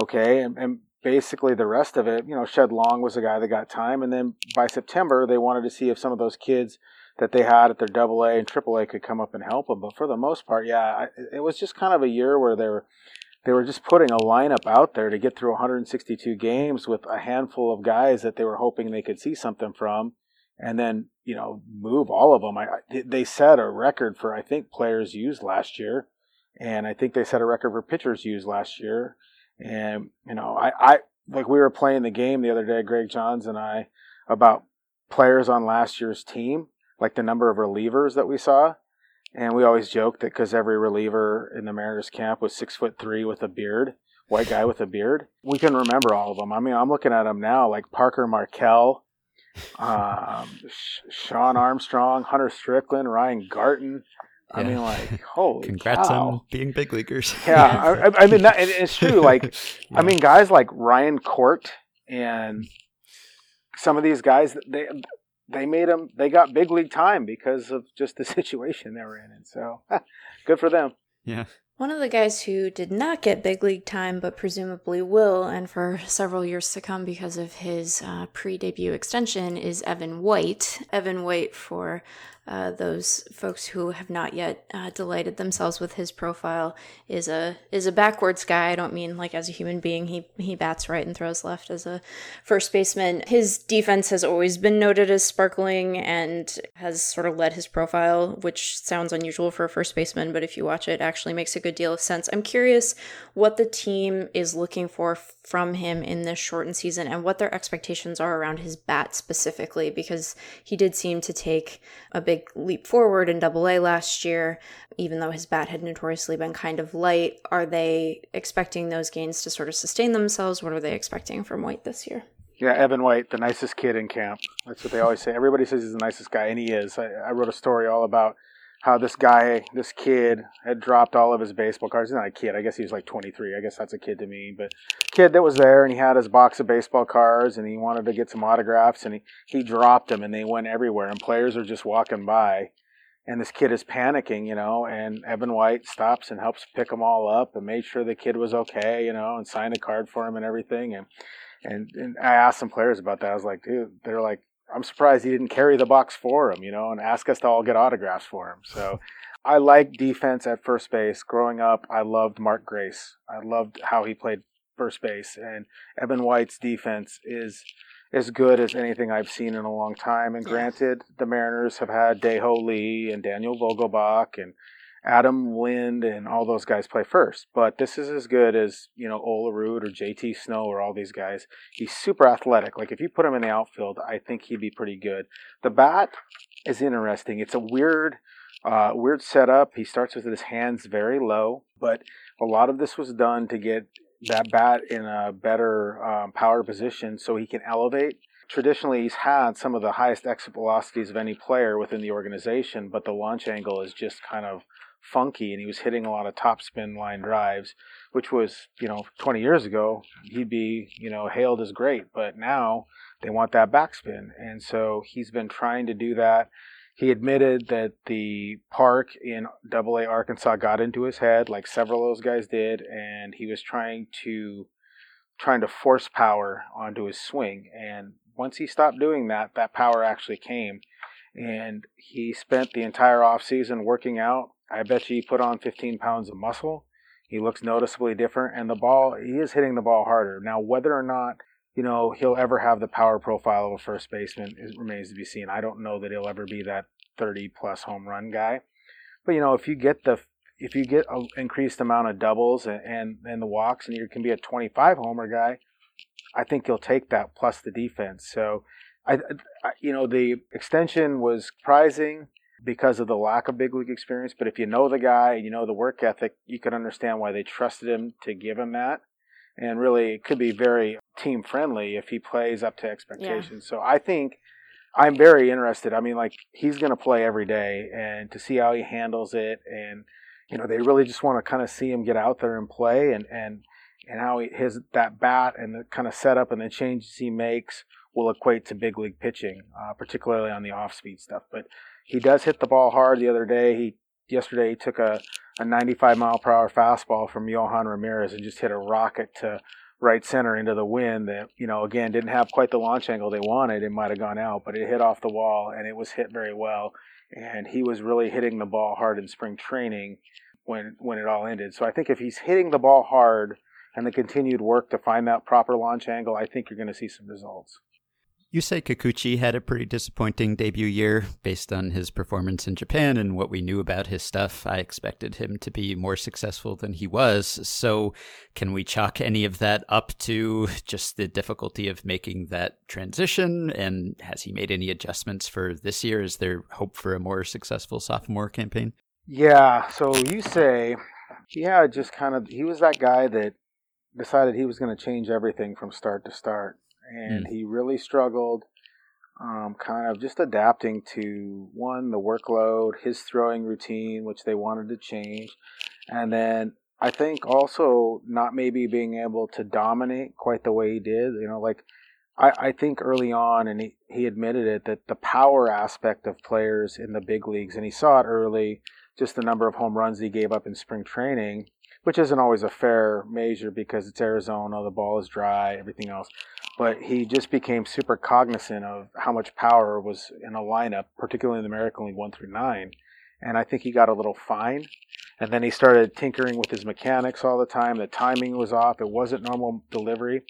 okay. And, and basically the rest of it, you know, Shed Long was the guy that got time. And then by September, they wanted to see if some of those kids that they had at their double A and triple A could come up and help them. But for the most part, yeah, it was just kind of a year where they were they were just putting a lineup out there to get through 162 games with a handful of guys that they were hoping they could see something from and then you know move all of them. I, they set a record for I think players used last year, and I think they set a record for pitchers used last year. And you know, I, I like we were playing the game the other day, Greg Johns and I, about players on last year's team, like the number of relievers that we saw. And we always joked that because every reliever in the Mariners camp was six foot three with a beard, white guy with a beard, we can remember all of them. I mean, I'm looking at them now, like Parker Markel, um, Shawn Armstrong, Hunter Strickland, Ryan Garton. I yeah. mean, like, holy Congrats cow. on being big leaguers. yeah, I, I, mean, that, it's true. Like, yeah. I mean, guys like Ryan Court and some of these guys, they they made them. They got big league time because of just the situation they were in, and so good for them. Yeah. One of the guys who did not get big league time, but presumably will, and for several years to come because of his uh, pre debut extension, is Evan White. Evan White, for uh, those folks who have not yet uh, delighted themselves with his profile is a is a backwards guy. I don't mean like as a human being. He he bats right and throws left as a first baseman. His defense has always been noted as sparkling and has sort of led his profile, which sounds unusual for a first baseman, but if you watch it, it actually makes a good deal of sense. I'm curious what the team is looking for from him in this shortened season and what their expectations are around his bat specifically, because he did seem to take a big leap forward in double A last year, even though his bat had notoriously been kind of light. Are they expecting those gains to sort of sustain themselves? What are they expecting from White this year? Yeah, Evan White, the nicest kid in camp. That's what they always say. Everybody says he's the nicest guy, and he is. I, I wrote a story all about how this guy, this kid, had dropped all of his baseball cards. He's not a kid. I guess he was like 23. I guess that's a kid to me. But kid that was there, and he had his box of baseball cards, and he wanted to get some autographs, and he, he dropped them, and they went everywhere. And players are just walking by, and this kid is panicking, you know. And Evan White stops and helps pick them all up, and made sure the kid was okay, you know, and signed a card for him and everything. And and, and I asked some players about that. I was like, dude, they're like, I'm surprised he didn't carry the box for him, you know, and ask us to all get autographs for him. So I like defense at first base. Growing up, I loved Mark Grace. I loved how he played first base, and Evan White's defense is as good as anything I've seen in a long time. And granted, the Mariners have had Daeho Lee and Daniel Vogelbach and Adam Lind and all those guys play first. But this is as good as, you know, Olerud or JT Snow or all these guys. He's super athletic. Like if you put him in the outfield, I think he'd be pretty good. The bat is interesting. It's a weird uh, weird setup. He starts with his hands very low, but a lot of this was done to get that bat in a better um, power position so he can elevate. Traditionally, he's had some of the highest exit velocities of any player within the organization, but the launch angle is just kind of funky and he was hitting a lot of topspin line drives, which was, you know, 20 years ago, he'd be, you know, hailed as great. But now they want that backspin. And so he's been trying to do that. He admitted that the park in Double A Arkansas got into his head, like several of those guys did, and he was trying to trying to force power onto his swing. And once he stopped doing that, that power actually came. And he spent the entire off season working out, I bet you he put on 15 pounds of muscle. He looks noticeably different, and the ball, he is hitting the ball harder. Now, whether or not, you know, he'll ever have the power profile of a first baseman remains to be seen. I don't know that he'll ever be that 30 plus home run guy. But, you know, if you get the if you get an increased amount of doubles and, and, and the walks and you can be a 25 homer guy, I think you'll take that plus the defense. So, I, I you know, the extension was surprising because of the lack of big league experience. But if you know the guy, and you know the work ethic, you can understand why they trusted him to give him that. And really, it could be very team friendly if he plays up to expectations. Yeah. So I think I'm very interested. I mean, like he's going to play every day, and to see how he handles it, and you know, they really just want to kind of see him get out there and play, and and and how he, his that bat and the kind of setup and the changes he makes will equate to big league pitching, uh, particularly on the off speed stuff. But he does hit the ball hard. The other day, he yesterday he took a, a 95 mile per hour fastball from Yohan Ramirez and just hit a rocket to right center into the wind. That you know again didn't have quite the launch angle they wanted. It might have gone out, but it hit off the wall and it was hit very well. And he was really hitting the ball hard in spring training when when it all ended. So I think if he's hitting the ball hard and the continued work to find that proper launch angle, I think you're going to see some results. Yusei Kikuchi had a pretty disappointing debut year based on his performance in Japan and what we knew about his stuff. I expected him to be more successful than he was. So, can we chalk any of that up to just the difficulty of making that transition? And has he made any adjustments for this year? Is there hope for a more successful sophomore campaign? Yeah. So, you say he had just kind of, he was that guy that decided he was going to change everything from start to start and mm. he really struggled um, kind of just adapting to one the workload his throwing routine which they wanted to change and then i think also not maybe being able to dominate quite the way he did you know like i, I think early on and he, he admitted it that the power aspect of players in the big leagues and he saw it early just the number of home runs he gave up in spring training which isn't always a fair measure because it's Arizona, the ball is dry, everything else. But he just became super cognizant of how much power was in a lineup, particularly in the American League 1 through 9. And I think he got a little fine. And then he started tinkering with his mechanics all the time. The timing was off, it wasn't normal delivery.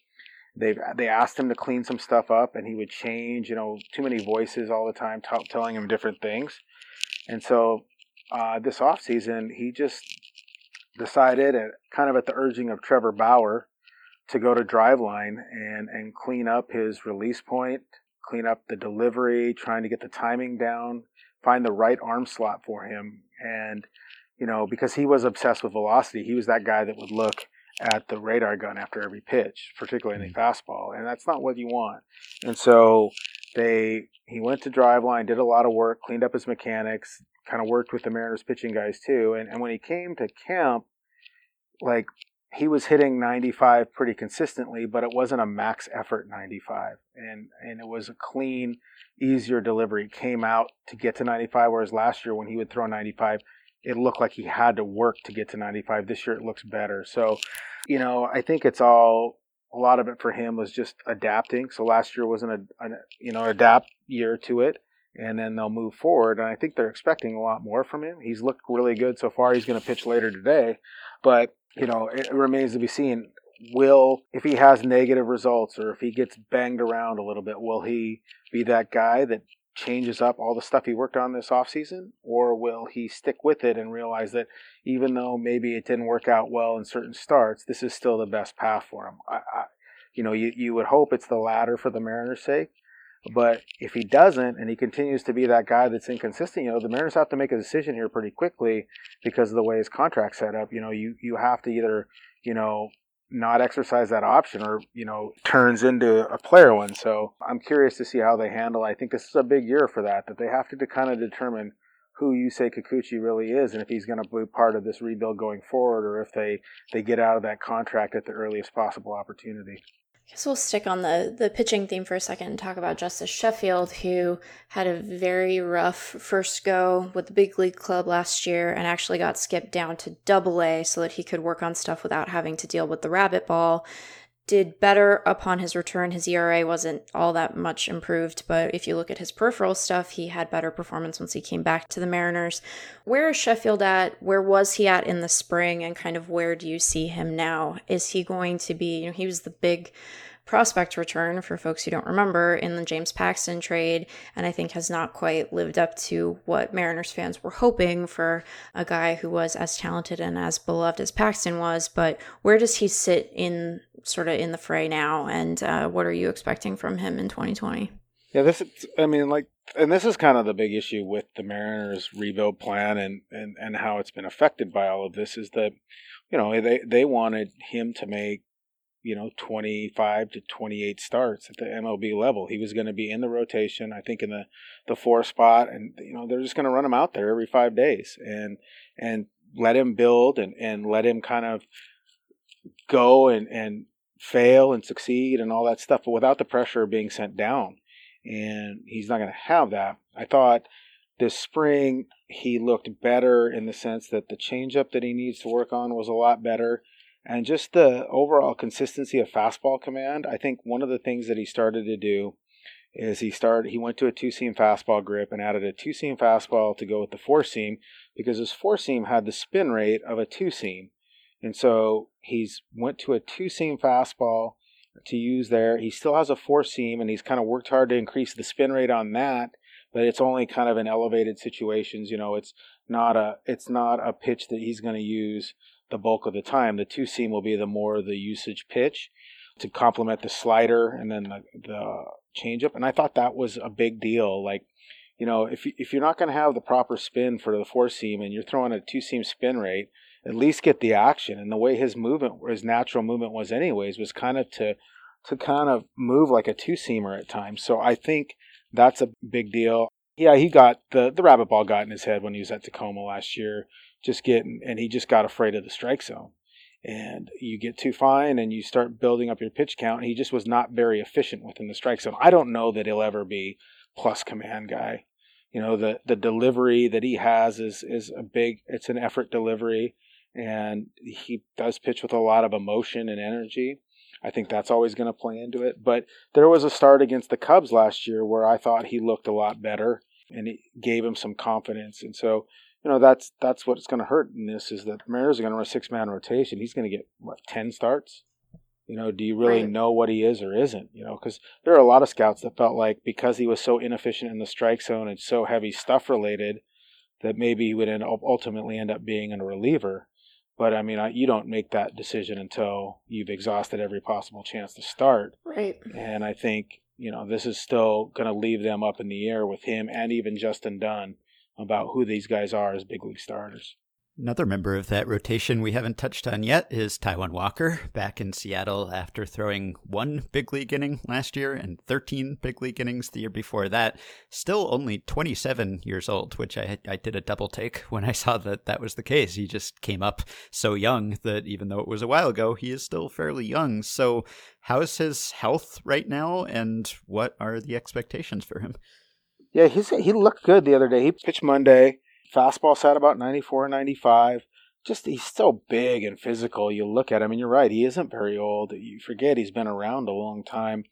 They they asked him to clean some stuff up, and he would change. You know, too many voices all the time t- telling him different things. And so uh, this off season, he just decided, at, kind of at the urging of Trevor Bauer, to go to Driveline and, and clean up his release point, clean up the delivery, trying to get the timing down, find the right arm slot for him. And, you know, because he was obsessed with velocity, he was that guy that would look at the radar gun after every pitch, particularly in the mm. fastball. And that's not what you want. And so they, he went to driveline, did a lot of work, cleaned up his mechanics, kind of worked with the Mariners pitching guys too. And, and when he came to camp, like he was hitting 95 pretty consistently, but it wasn't a max effort 95. And, and it was a clean, easier delivery. It came out to get to 95, whereas last year when he would throw 95, it looked like he had to work to get to 95. This year it looks better. So, you know, I think it's all a lot of it for him was just adapting. So last year wasn't a, a you know adapt year to it, and then they'll move forward. And I think they're expecting a lot more from him. He's looked really good so far. He's going to pitch later today, but you know it remains to be seen. Will if he has negative results or if he gets banged around a little bit, will he be that guy that changes up all the stuff he worked on this offseason or will he stick with it and realize that even though maybe it didn't work out well in certain starts this is still the best path for him I, I, you know you, you would hope it's the latter for the mariners sake but if he doesn't and he continues to be that guy that's inconsistent you know the mariners have to make a decision here pretty quickly because of the way his contract's set up. You know you, you have to either you know not exercise that option or you know turns into a player one. So i'm curious to see how they handle i think this is a big year for that that they have to, kind of determine who Yusei Kikuchi really is and if he's going to be part of this rebuild going forward or if they they get out of that contract at the earliest possible opportunity I guess we'll stick on the, the pitching theme for a second and talk about Justus Sheffield, who had a very rough first go with the big league club last year and actually got skipped down to double A so that he could work on stuff without having to deal with the rabbit ball. Did better upon his return. His ERA wasn't all that much improved, but if you look at his peripheral stuff, he had better performance once he came back to the Mariners. Where is Sheffield at? Where was he at in the spring? And kind of where do you see him now? Is he going to be, you know, he was the big prospect return for folks who don't remember in the James Paxton trade, and I think has not quite lived up to what Mariners fans were hoping for a guy who was as talented and as beloved as Paxton was. But where does he sit in sort of in the fray now, and uh, what are you expecting from him in 2020? Yeah, this is, I mean, like, and this is kind of the big issue with the Mariners rebuild plan and, and, and how it's been affected by all of this is that, you know, they, they wanted him to make you know 25 to 28 starts at the MLB level. He was going to be in the rotation, I think in the the four spot, and you know they're just going to run him out there every five days and and let him build and and let him kind of go and and fail and succeed and all that stuff, but without the pressure of being sent down. And he's not going to have that. I thought this spring he looked better in the sense that the changeup that he needs to work on was a lot better and just the overall consistency of fastball command. I think one of the things that he started to do is he started he went to a two seam fastball grip and added a two seam fastball to go with the four seam because his four seam had the spin rate of a two seam. And so he's went to a two seam fastball to use there. He still has a four seam and he's kind of worked hard to increase the spin rate on that, but it's only kind of in elevated situations. You know, it's not a it's not a pitch that he's going to use the bulk of the time. The two seam will be the more the usage pitch to complement the slider and then the, the changeup. And I thought that was a big deal. Like, you know, if if you're not going to have the proper spin for the four seam and you're throwing a two seam spin rate, at least get the action. And the way his movement, his natural movement was, anyways, was kind of to to kind of move like a two seamer at times. So I think that's a big deal. Yeah, he got the the rabbit ball got in his head when he was at Tacoma last year just getting, and he just got afraid of the strike zone. And you get too fine and you start building up your pitch count. He just was not very efficient within the strike zone. I don't know that he'll ever be plus command guy. You know, the, the delivery that he has is, is a big, it's an effort delivery. And he does pitch with a lot of emotion and energy. I think that's always going to play into it. But there was a start against the Cubs last year where I thought he looked a lot better and it gave him some confidence. And so you know that's that's what's going to hurt in this is that Mariners are going to run a six man rotation. He's going to get what ten starts. You know, do you really Right. know what he is or isn't? You know, because there are a lot of scouts that felt like because he was so inefficient in the strike zone and so heavy stuff related, that maybe he would end up, ultimately end up being a reliever. But I mean, I, you don't make that decision until you've exhausted every possible chance to start. Right. And I think, you know, this is still going to leave them up in the air with him and even Justin Dunn about who these guys are as big league starters. Another member of that rotation we haven't touched on yet is Taijuan Walker, back in Seattle after throwing one big league inning last year and 13 big league innings the year before that. Still only 27 years old, which I, I did a double take when I saw that that was the case. He just came up so young that even though it was a while ago, he is still fairly young. So, how is his health right now, and what are the expectations for him? Yeah, he's he looked good the other day. He pitched Monday. Fastball sat about 94, 95. Just he's so big and physical. You look at him, and you're right. He isn't very old. You forget he's been around a long time.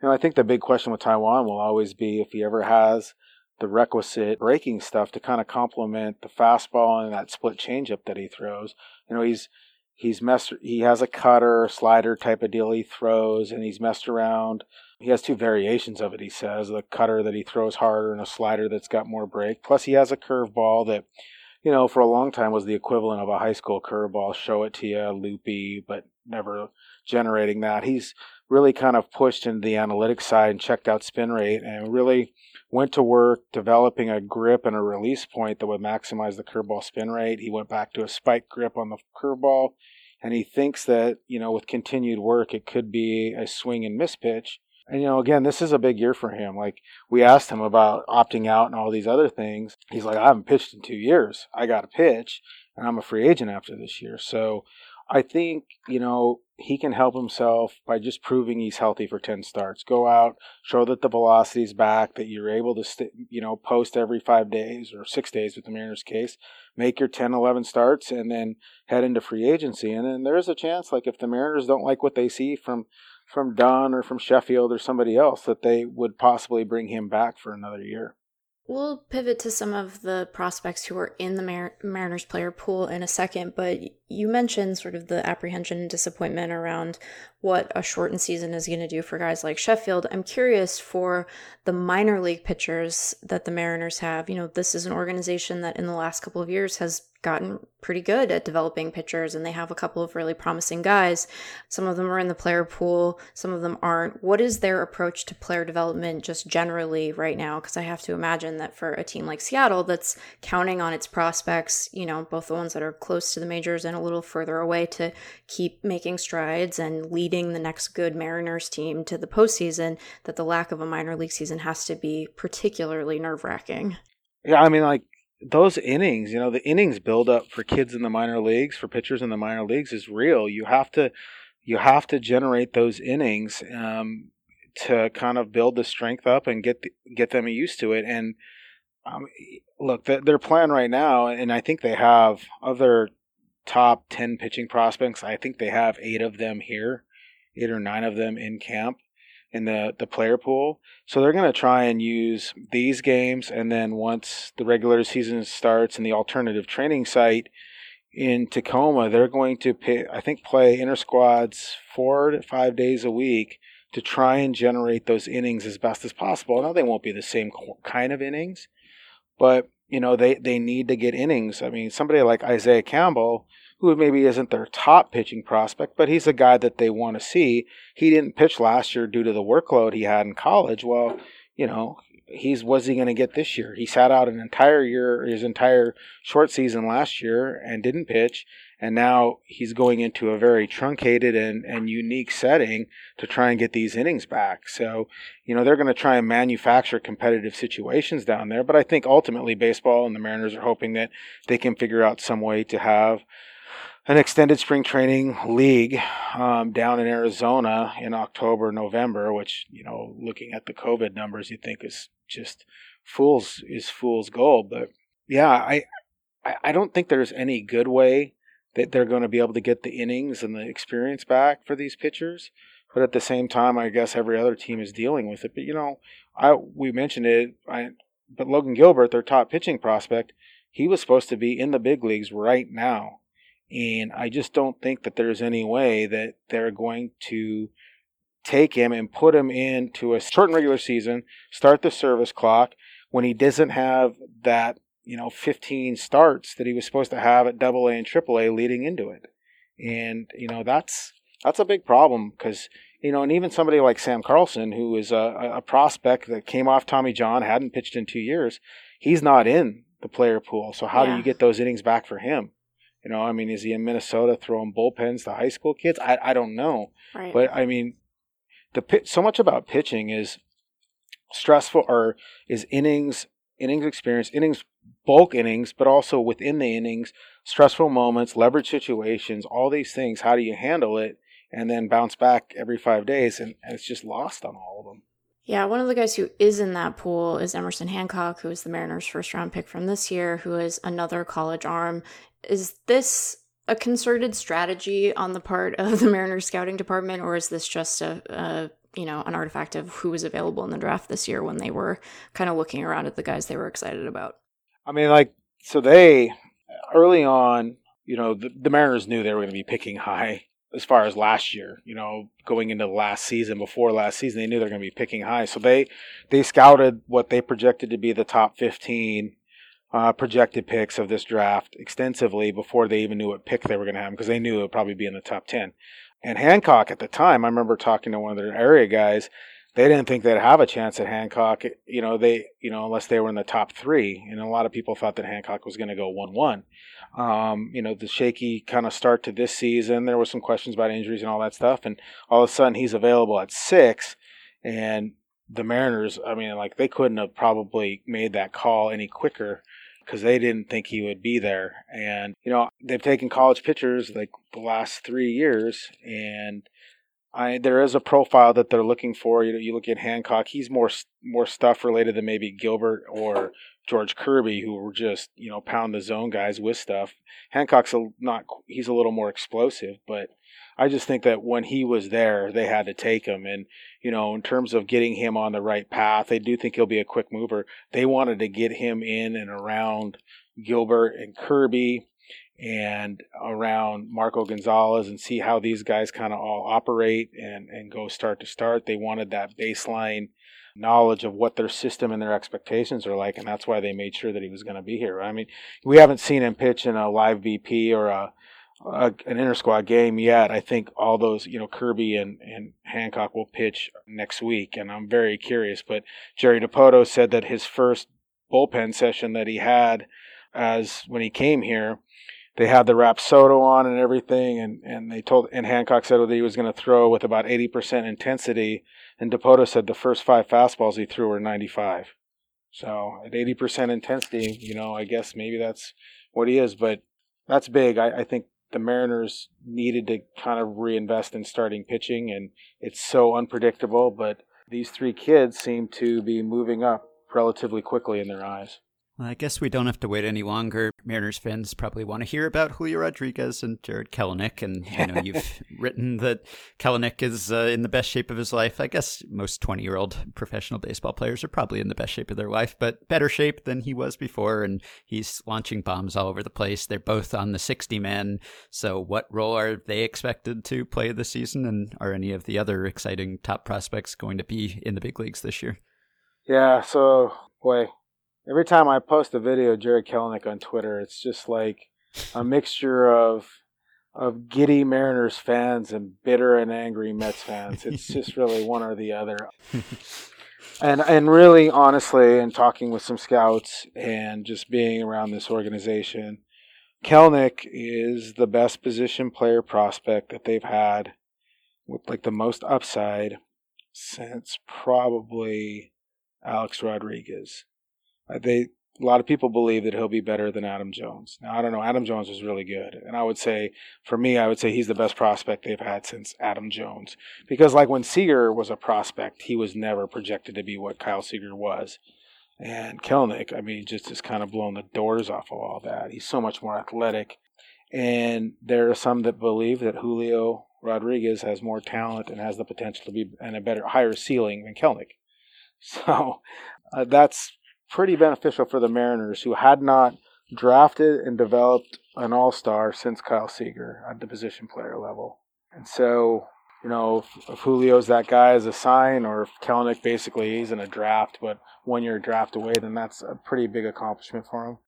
You know, I think the big question with Taijuan will always be if he ever has the requisite breaking stuff to kind of complement the fastball and that split changeup that he throws. You know, he's he's messed. He has a cutter, slider type of deal he throws, and he's messed around he has two variations of it. He says the cutter that he throws harder and a slider that's got more break. Plus, he has a curveball that, you know, for a long time was the equivalent of a high school curveball. Show it to you, loopy, but never generating that. He's really kind of pushed into the analytics side and checked out spin rate and really went to work developing a grip and a release point that would maximize the curveball spin rate. He went back to a spike grip on the curveball and he thinks that, you know, with continued work, it could be a swing and miss pitch and you know, again, this is a big year for him. Like we asked him about opting out and all these other things. He's like, I haven't pitched in two years. I got to pitch, and I'm a free agent after this year. So I think you know he can help himself by just proving he's healthy for ten starts. Go out, show that the velocity's back, that you're able to st- you know post every five days or six days with the Mariners case. Make your 10, 11 starts, and then head into free agency. And then there's a chance, like if the Mariners don't like what they see from from Dunn or from Sheffield or somebody else that they would possibly bring him back for another year. We'll pivot to some of the prospects who are in the Mar- Mariners player pool in a second, but you mentioned sort of the apprehension and disappointment around what a shortened season is going to do for guys like Sheffield. I'm curious for the minor league pitchers that the Mariners have. You know, this is an organization that in the last couple of years has gotten pretty good at developing pitchers and they have a couple of really promising guys. Some of them are in the player pool, some of them aren't. What is their approach to player development just generally right now? Because I have to imagine that for a team like Seattle that's counting on its prospects, you know, both the ones that are close to the majors and a little further away to keep making strides and leading the next good Mariners team to the postseason, that the lack of a minor league season has to be particularly nerve wracking. Yeah, I mean, like those innings, you know, the innings build up for kids in the minor leagues, for pitchers in the minor leagues is real. You have to, you have to generate those innings um, to kind of build the strength up and get the, get them used to it. And um, look, their plan right now, and I think they have of their top ten pitching prospects, I think they have eight of them here, eight or nine of them in camp in the, the player pool. So they're going to try and use these games. And then once the regular season starts and the alternative training site in Tacoma, they're going to, pay, I think, play inter squads four to five days a week to try and generate those innings as best as possible. Now, they won't be the same kind of innings, but, you know, they, they need to get innings. I mean, somebody like Isaiah Campbell – who maybe isn't their top pitching prospect, but he's a guy that they want to see. He didn't pitch last year due to the workload he had in college. Well, you know, he's what's he going to get this year? He sat out an entire year, his entire short season last year, and didn't pitch. And now he's going into a very truncated and, and unique setting to try and get these innings back. So, you know, they're going to try and manufacture competitive situations down there. But I think ultimately baseball and the Mariners are hoping that they can figure out some way to have an extended spring training league um, down in Arizona in October, November, which you know, looking at the COVID numbers, you think is just fool's is fool's gold. But yeah, I I don't think there's any good way that they're going to be able to get the innings and the experience back for these pitchers. But at the same time, I guess every other team is dealing with it. But you know, I we mentioned it. I, but Logan Gilbert, their top pitching prospect, he was supposed to be in the big leagues right now and I just don't think that there's any way that they're going to take him and put him into a shortened regular season, start the service clock when he doesn't have that, you know, 15 starts that he was supposed to have at double A AA and triple A leading into it. And, you know, that's, that's a big problem because, you know, and even somebody like Sam Carlson, who is a, a prospect that came off Tommy John, hadn't pitched in two years, he's not in the player pool. So how do you get those innings back for him? You know, I mean, is he in Minnesota throwing bullpens to high school kids? I I don't know. Right. But I mean, the pi- so much about pitching is stressful, or is innings, innings experience, innings bulk innings, but also within the innings, stressful moments, leverage situations, all these things. How do you handle it, and then bounce back every five days? And, and it's just lost on all of them. Yeah, one of the guys who is in that pool is Emerson Hancock, who is the Mariners' first round pick from this year, who is another college arm. Is this a concerted strategy on the part of the Mariners scouting department, or is this just a, a you know an artifact of who was available in the draft this year when they were kind of looking around at the guys they were excited about? I mean, like, so they early on, you know, the, the Mariners knew they were going to be picking high as far as last year. You know, going into last season, before last season, they knew they were going to be picking high. So they they scouted what they projected to be the top fifteen uh, projected picks of this draft extensively before they even knew what pick they were going to have because they knew it would probably be in the top ten. And Hancock at the time, I remember talking to one of their area guys. They didn't think they'd have a chance at Hancock, you know, they, you know, unless they were in the top three. And a lot of people thought that Hancock was going to go one-one. Um, you know, the shaky kind of start to this season. There were some questions about injuries and all that stuff, and all of a sudden he's available at six. And the Mariners, I mean, like they couldn't have probably made that call any quicker because they didn't think he would be there. And you know, they've taken college pitchers like the last three years, and I there is a profile that they're looking for. You know, you look at Hancock; he's more more stuff related than maybe Gilbert or George Kirby, who were just you know pound the zone guys with stuff. Hancock's a, not he's a little more explosive, but I just think that when he was there, they had to take him. And you know, in terms of getting him on the right path, they do think he'll be a quick mover. They wanted to get him in and around Gilbert and Kirby and around Marco Gonzalez and see how these guys kind of all operate and, and go start to start. They wanted that baseline knowledge of what their system and their expectations are like, and that's why they made sure that he was going to be here. I mean, we haven't seen him pitch in a live BP or a, a an inter squad game yet. I think all those, you know, Kirby and, and Hancock will pitch next week, and I'm very curious. But Jerry Dipoto said that his first bullpen session that he had as when he came here, they had the Rapsodo on and everything, and, and they told and Hancock said that he was going to throw with about eighty percent intensity, and Dipoto said the first five fastballs he threw were ninety five. So at eighty percent intensity, you know, I guess maybe that's what he is, but that's big. I, I think the Mariners needed to kind of reinvest in starting pitching, and it's so unpredictable. But these three kids seem to be moving up relatively quickly in their eyes. Well, I guess we don't have to wait any longer. Mariners fans probably want to hear about Julio Rodriguez and Jarred Kelenic, and you know you've written that Kelenic is uh, in the best shape of his life. I guess most twenty-year-old professional baseball players are probably in the best shape of their life, but better shape than he was before. And he's launching bombs all over the place. They're both on the sixty-man. So, what role are they expected to play this season? And are any of the other exciting top prospects going to be in the big leagues this year? Yeah, so boy, every time I post a video of Jarred Kelenic on Twitter, it's just like a mixture of of giddy Mariners fans and bitter and angry Mets fans. It's just really one or the other. And and really honestly, and talking with some scouts and just being around this organization, Kelenic is the best position player prospect that they've had with like the most upside since probably Alex Rodriguez. Uh, They a lot of people believe that he'll be better than Adam Jones. Now I don't know. Adam Jones was really good, and I would say for me, I would say he's the best prospect they've had since Adam Jones. Because like when Seager was a prospect, he was never projected to be what Kyle Seager was. And Kelenic, I mean, just has kind of blown the doors off of all that. He's so much more athletic. And there are some that believe that Julio Rodriguez has more talent and has the potential to be and a better, higher ceiling than Kelenic. So uh, that's pretty beneficial for the Mariners, who had not drafted and developed an all star since Kyle Seager at the position player level. And so, you know, if, if Julio's that guy as a sign, or if Kelenic basically is in a draft, but one year draft away, then that's a pretty big accomplishment for him.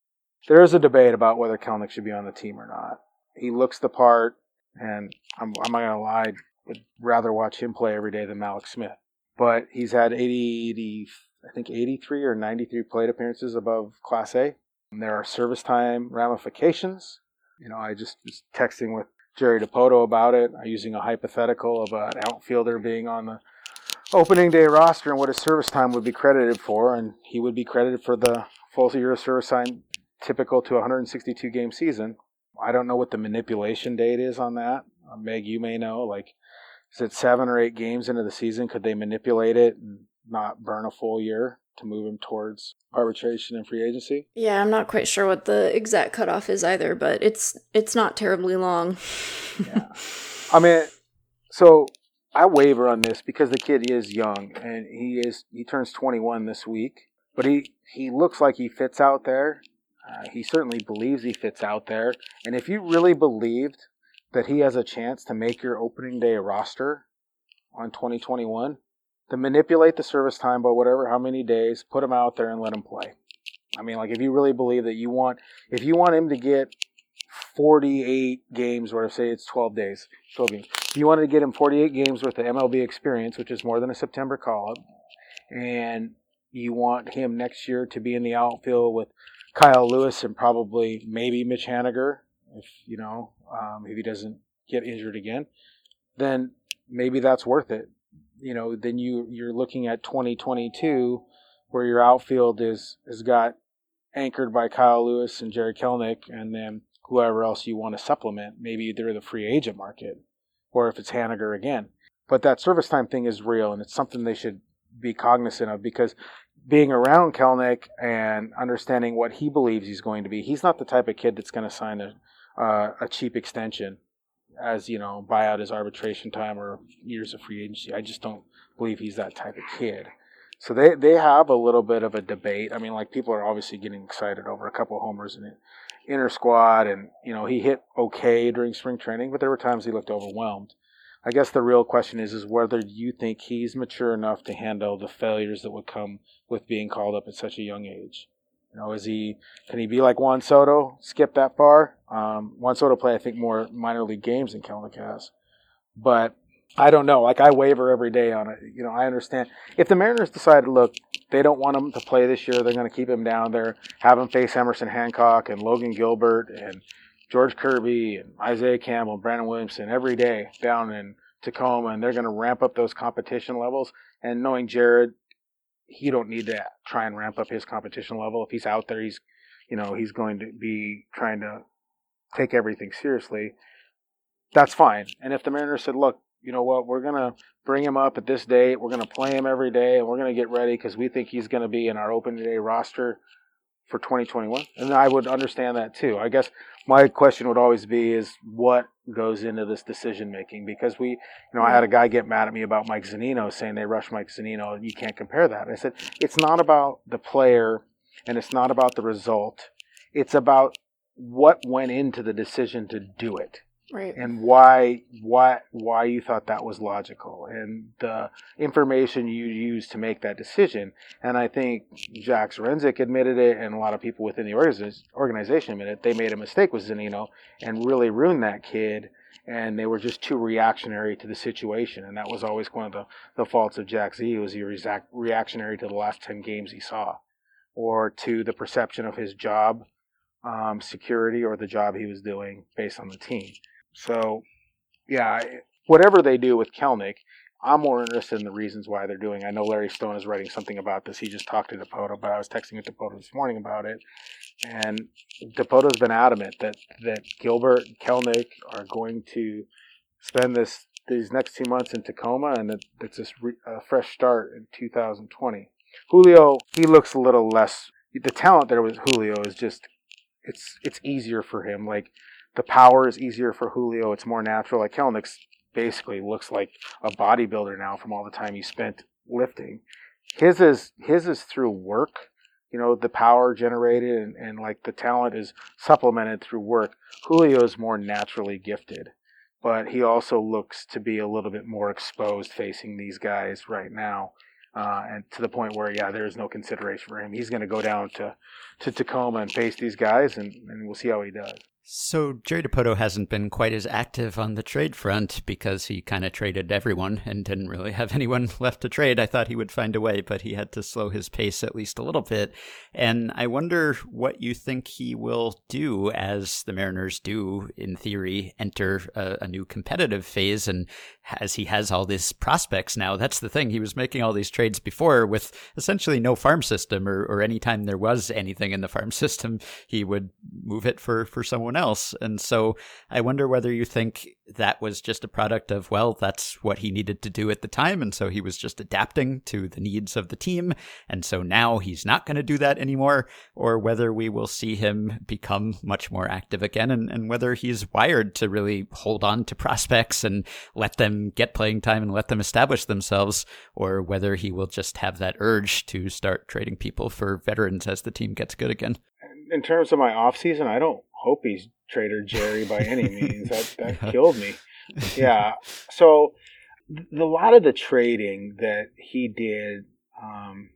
There is a debate about whether Kelenic should be on the team or not. He looks the part, and I'm, I'm not going to lie, would rather watch him play every day than Mallex Smith. But he's had 80, 80 I think 83 or 93 plate appearances above Class A. There are service time ramifications. You know, I just was texting with Jerry Dipoto about it, uh, using a hypothetical of an outfielder being on the opening day roster and what his service time would be credited for, and he would be credited for the full year of service time typical to a 162 game season. I don't know what the manipulation date is on that. Uh, Meg, you may know. Like, is it seven or eight games into the season? Could they manipulate it and not burn a full year to move him towards arbitration and free agency? Yeah, I'm not quite sure what the exact cutoff is either, but it's it's not terribly long. Yeah. I mean, so I waver on this because the kid is young and he is he turns 21 this week, but he he looks like he fits out there. Uh, he certainly believes he fits out there, and if you really believed that he has a chance to make your opening day roster on 2021, then manipulate the service time by whatever how many days, put him out there and let him play. I mean, like if you really believe that you want if you want him to get 48 games, or say it's 12 days, 12 games. If you wanted to get him 48 games worth of MLB experience, which is more than a September call up, and you want him next year to be in the outfield with Kyle Lewis and probably maybe Mitch Haniger, if you know, um, if he doesn't get injured again, then maybe that's worth it. You know, then you you're looking at 2022, where your outfield is has got anchored by Kyle Lewis and Jerry Kelenic, and then whoever else you want to supplement. Maybe they're the free agent market, or if it's Haniger again. But that service time thing is real, and it's something they should be cognizant of because being around Kelenic and understanding what he believes he's going to be, he's not the type of kid that's going to sign a uh, a cheap extension as you know buy out his arbitration time or years of free agency. I just don't believe he's that type of kid. So they they have a little bit of a debate. I mean, like people are obviously getting excited over a couple homers in inner squad, and you know he hit okay during spring training, but there were times he looked overwhelmed. I guess the real question is is whether you think he's mature enough to handle the failures that would come with being called up at such a young age. You know, is he can he be like Juan Soto, skip that far? Um, Juan Soto play I think more minor league games than Kelenic has, but I don't know. Like I waver every day on it. You know, I understand if the Mariners decide, look, they don't want him to play this year, they're going to keep him down there, have him face Emerson Hancock and Logan Gilbert and George Kirby and Isaiah Campbell and Brandon Williamson every day down in Tacoma, and they're going to ramp up those competition levels. And knowing Jarred, he don't need to try and ramp up his competition level. If he's out there, he's, you know, he's going to be trying to take everything seriously. That's fine. And if the Mariners said, look, you know what, we're going to bring him up at this date, we're going to play him every day, and we're going to get ready because we think he's going to be in our open day roster for 2021. And I would understand that too. I guess my question would always be is what goes into this decision making because we, you know, I had a guy get mad at me about Mike Zunino saying they rushed Mike Zunino and you can't compare that. I said it's not about the player and it's not about the result. It's about what went into the decision to do it Right. and why why why you thought that was logical and the information you used to make that decision. And I think Jack Zduriencik admitted it, and a lot of people within the organization admitted they made a mistake with Zunino and really ruined that kid. And they were just too reactionary to the situation, and that was always one of the, the faults of Jack Z. Was he react- reactionary to the last ten games he saw, or to the perception of his job um, security or the job he was doing based on the team. So, yeah, whatever they do with Kelenic, I'm more interested in the reasons why they're doing. I know Larry Stone is writing something about this. He just talked to Dipoto, but I was texting with Dipoto this morning about it, and Dipoto's been adamant that that Gilbert and Kelenic are going to spend this these next two months in Tacoma, and it's a fresh start in 2020. Julio, he looks a little less. The talent there with Julio is just it's it's easier for him. Like the power is easier for Julio. It's more natural. Like Kelenic's basically looks like a bodybuilder now from all the time he spent lifting. His is his is through work. You know, the power generated and, and like the talent is supplemented through work. Julio is more naturally gifted, but he also looks to be a little bit more exposed facing these guys right now. Uh, and to the point where, yeah, there is no consideration for him. He's going to go down to, to Tacoma and face these guys, and, and we'll see how he does. So Jerry Dipoto hasn't been quite as active on the trade front because he kind of traded everyone and didn't really have anyone left to trade. I thought he would find a way, but he had to slow his pace at least a little bit. And I wonder what you think he will do as the Mariners do, in theory, enter a, a new competitive phase. And as he has all these prospects now, that's the thing. He was making all these trades before with essentially no farm system, or, or anytime there was anything in the farm system, he would move it for, for someone else. And so I wonder whether you think that was just a product of, well, that's what he needed to do at the time. And so he was just adapting to the needs of the team. And so now he's not going to do that anymore, or whether we will see him become much more active again and, and whether he's wired to really hold on to prospects and let them get playing time and let them establish themselves, or whether he will just have that urge to start trading people for veterans as the team gets good again. In terms of my off season, I don't hope he's Trader Jerry by any means. That that yeah. killed me. Yeah. So the, a lot of the trading that he did, um,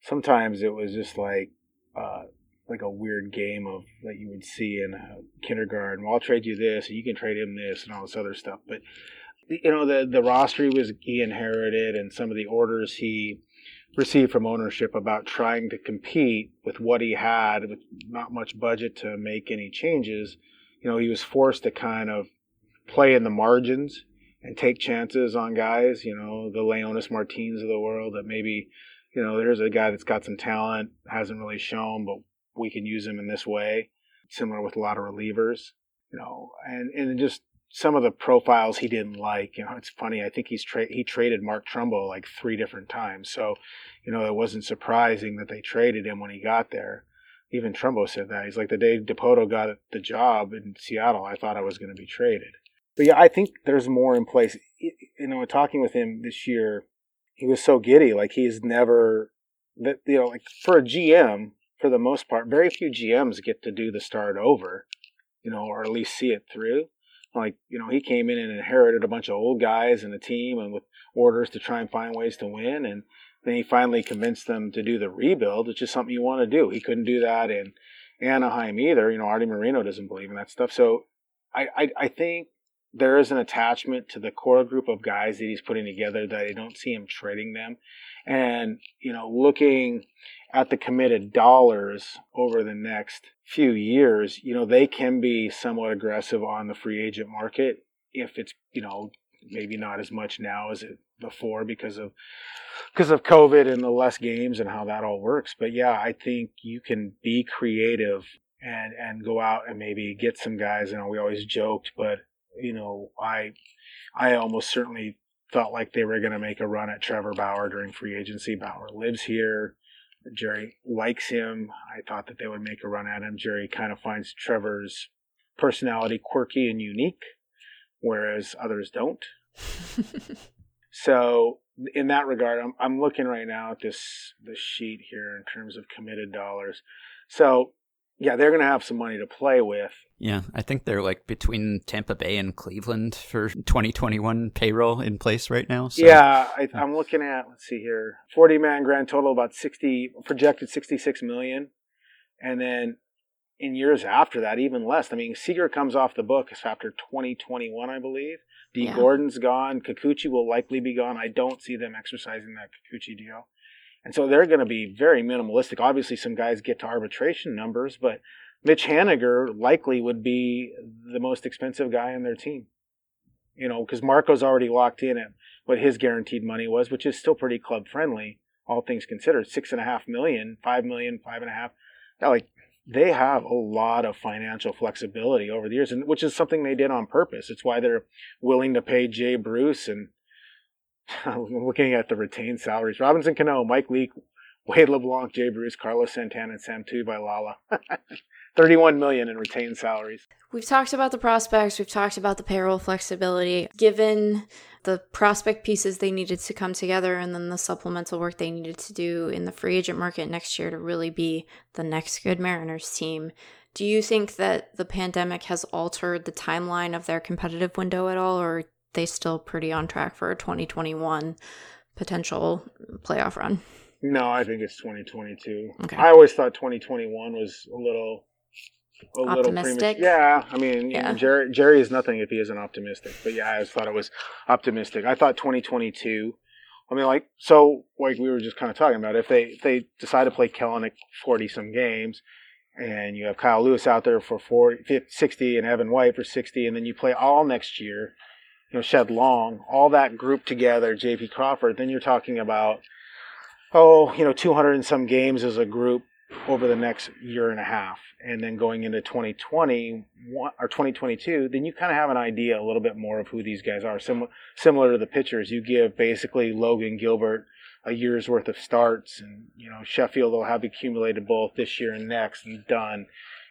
sometimes it was just like uh, like a weird game of that you would see in a kindergarten. Well, I'll trade you this, and you can trade him this, and all this other stuff. But you know, the the roster he was he inherited, and some of the orders he received from ownership about trying to compete with what he had with not much budget to make any changes. You know, he was forced to kind of play in the margins and take chances on guys, you know, the Leonys Martins of the world that maybe, you know, there's a guy that's got some talent, hasn't really shown, but we can use him in this way. Similar with a lot of relievers, you know, and, and just some of the profiles he didn't like. You know, it's funny. I think he's tra- he traded Mark Trumbo like three different times. So, you know, it wasn't surprising that they traded him when he got there. Even Trumbo said that. He's like, the day Dipoto got the job in Seattle, I thought I was going to be traded. But yeah, I think there's more in place. You know, talking with him this year, he was so giddy. Like he's never that you know, like for a GM, for the most part, very few GMs get to do the start over, you know, or at least see it through like you know he came in and inherited a bunch of old guys and a team and with orders to try and find ways to win and then he finally convinced them to do the rebuild which is something you want to do. He couldn't do that in anaheim either you know artie moreno doesn't believe in that stuff. So i i, I think there is an attachment to the core group of guys that he's putting together that i don't see him trading them. And you know looking at the committed dollars over the next few years, you know, they can be somewhat aggressive on the free agent market if it's, you know, maybe not as much now as it before because of because of COVID and the less games and how that all works. But yeah, I think you can be creative and and go out and maybe get some guys. You know, we always joked, but you know, I I almost certainly felt like they were going to make a run at Trevor Bauer during free agency. Bauer lives here. Jerry likes him. I thought that they would make a run at him. Jerry kind of finds Trevor's personality quirky and unique, whereas others don't. so, in that regard, I'm, I'm looking right now at this this sheet here in terms of committed dollars. So, yeah, they're going to have some money to play with. Yeah, I think they're like between Tampa Bay and Cleveland for 2021 payroll in place right now. So. Yeah, I, am looking at let's see here, 40 man grand total about 60 projected 66 million, and then in years after that even less. I mean, Seager comes off the books after 2021, I believe. D. Yeah. Gordon's gone. Kikuchi will likely be gone. I don't see them exercising that Kikuchi deal. And so they're going to be very minimalistic. Obviously, some guys get to arbitration numbers, but Mitch Haniger likely would be the most expensive guy on their team. You know, because Marco's already locked in at what his guaranteed money was, which is still pretty club friendly, all things considered. Six and a half million, five million, five and a half. Now, like they have a lot of financial flexibility over the years, and which is something they did on purpose. It's why they're willing to pay Jay Bruce and looking at the retained salaries. Robinson Cano, Mike Leake, Wade LeBlanc, Jay Bruce, Carlos Santana, and Sam Tuivailala. 31 million in retained salaries. We've talked about the prospects, we've talked about the payroll flexibility. Given the prospect pieces they needed to come together and then the supplemental work they needed to do in the free agent market next year to really be the next good Mariners team, do you think that the pandemic has altered the timeline of their competitive window at all, or they still pretty on track for a 2021 potential playoff run? No, I think it's 2022. Okay. I always thought 2021 was a little a little Optimistic? premature. Yeah, I mean, you know, Yeah. Jerry Jerry is nothing if he isn't optimistic. But yeah, I just thought it was optimistic. I thought 2022. I mean, like so, like we were just kind of talking about, if they if they decide to play Kelenic 40 some games, and you have Kyle Lewis out there for 40, 50, 60, and Evan White for 60, and then you play all next year, you know, Shed Long, all that group together, JP Crawford, then you're talking about, oh, you know, 200 and some games as a group over the next year and a half. And then going into 2020 or 2022, then you kind of have an idea a little bit more of who these guys are. Sim- similar to the pitchers, you give basically Logan Gilbert a year's worth of starts, and you know Sheffield will have accumulated both this year and next and done.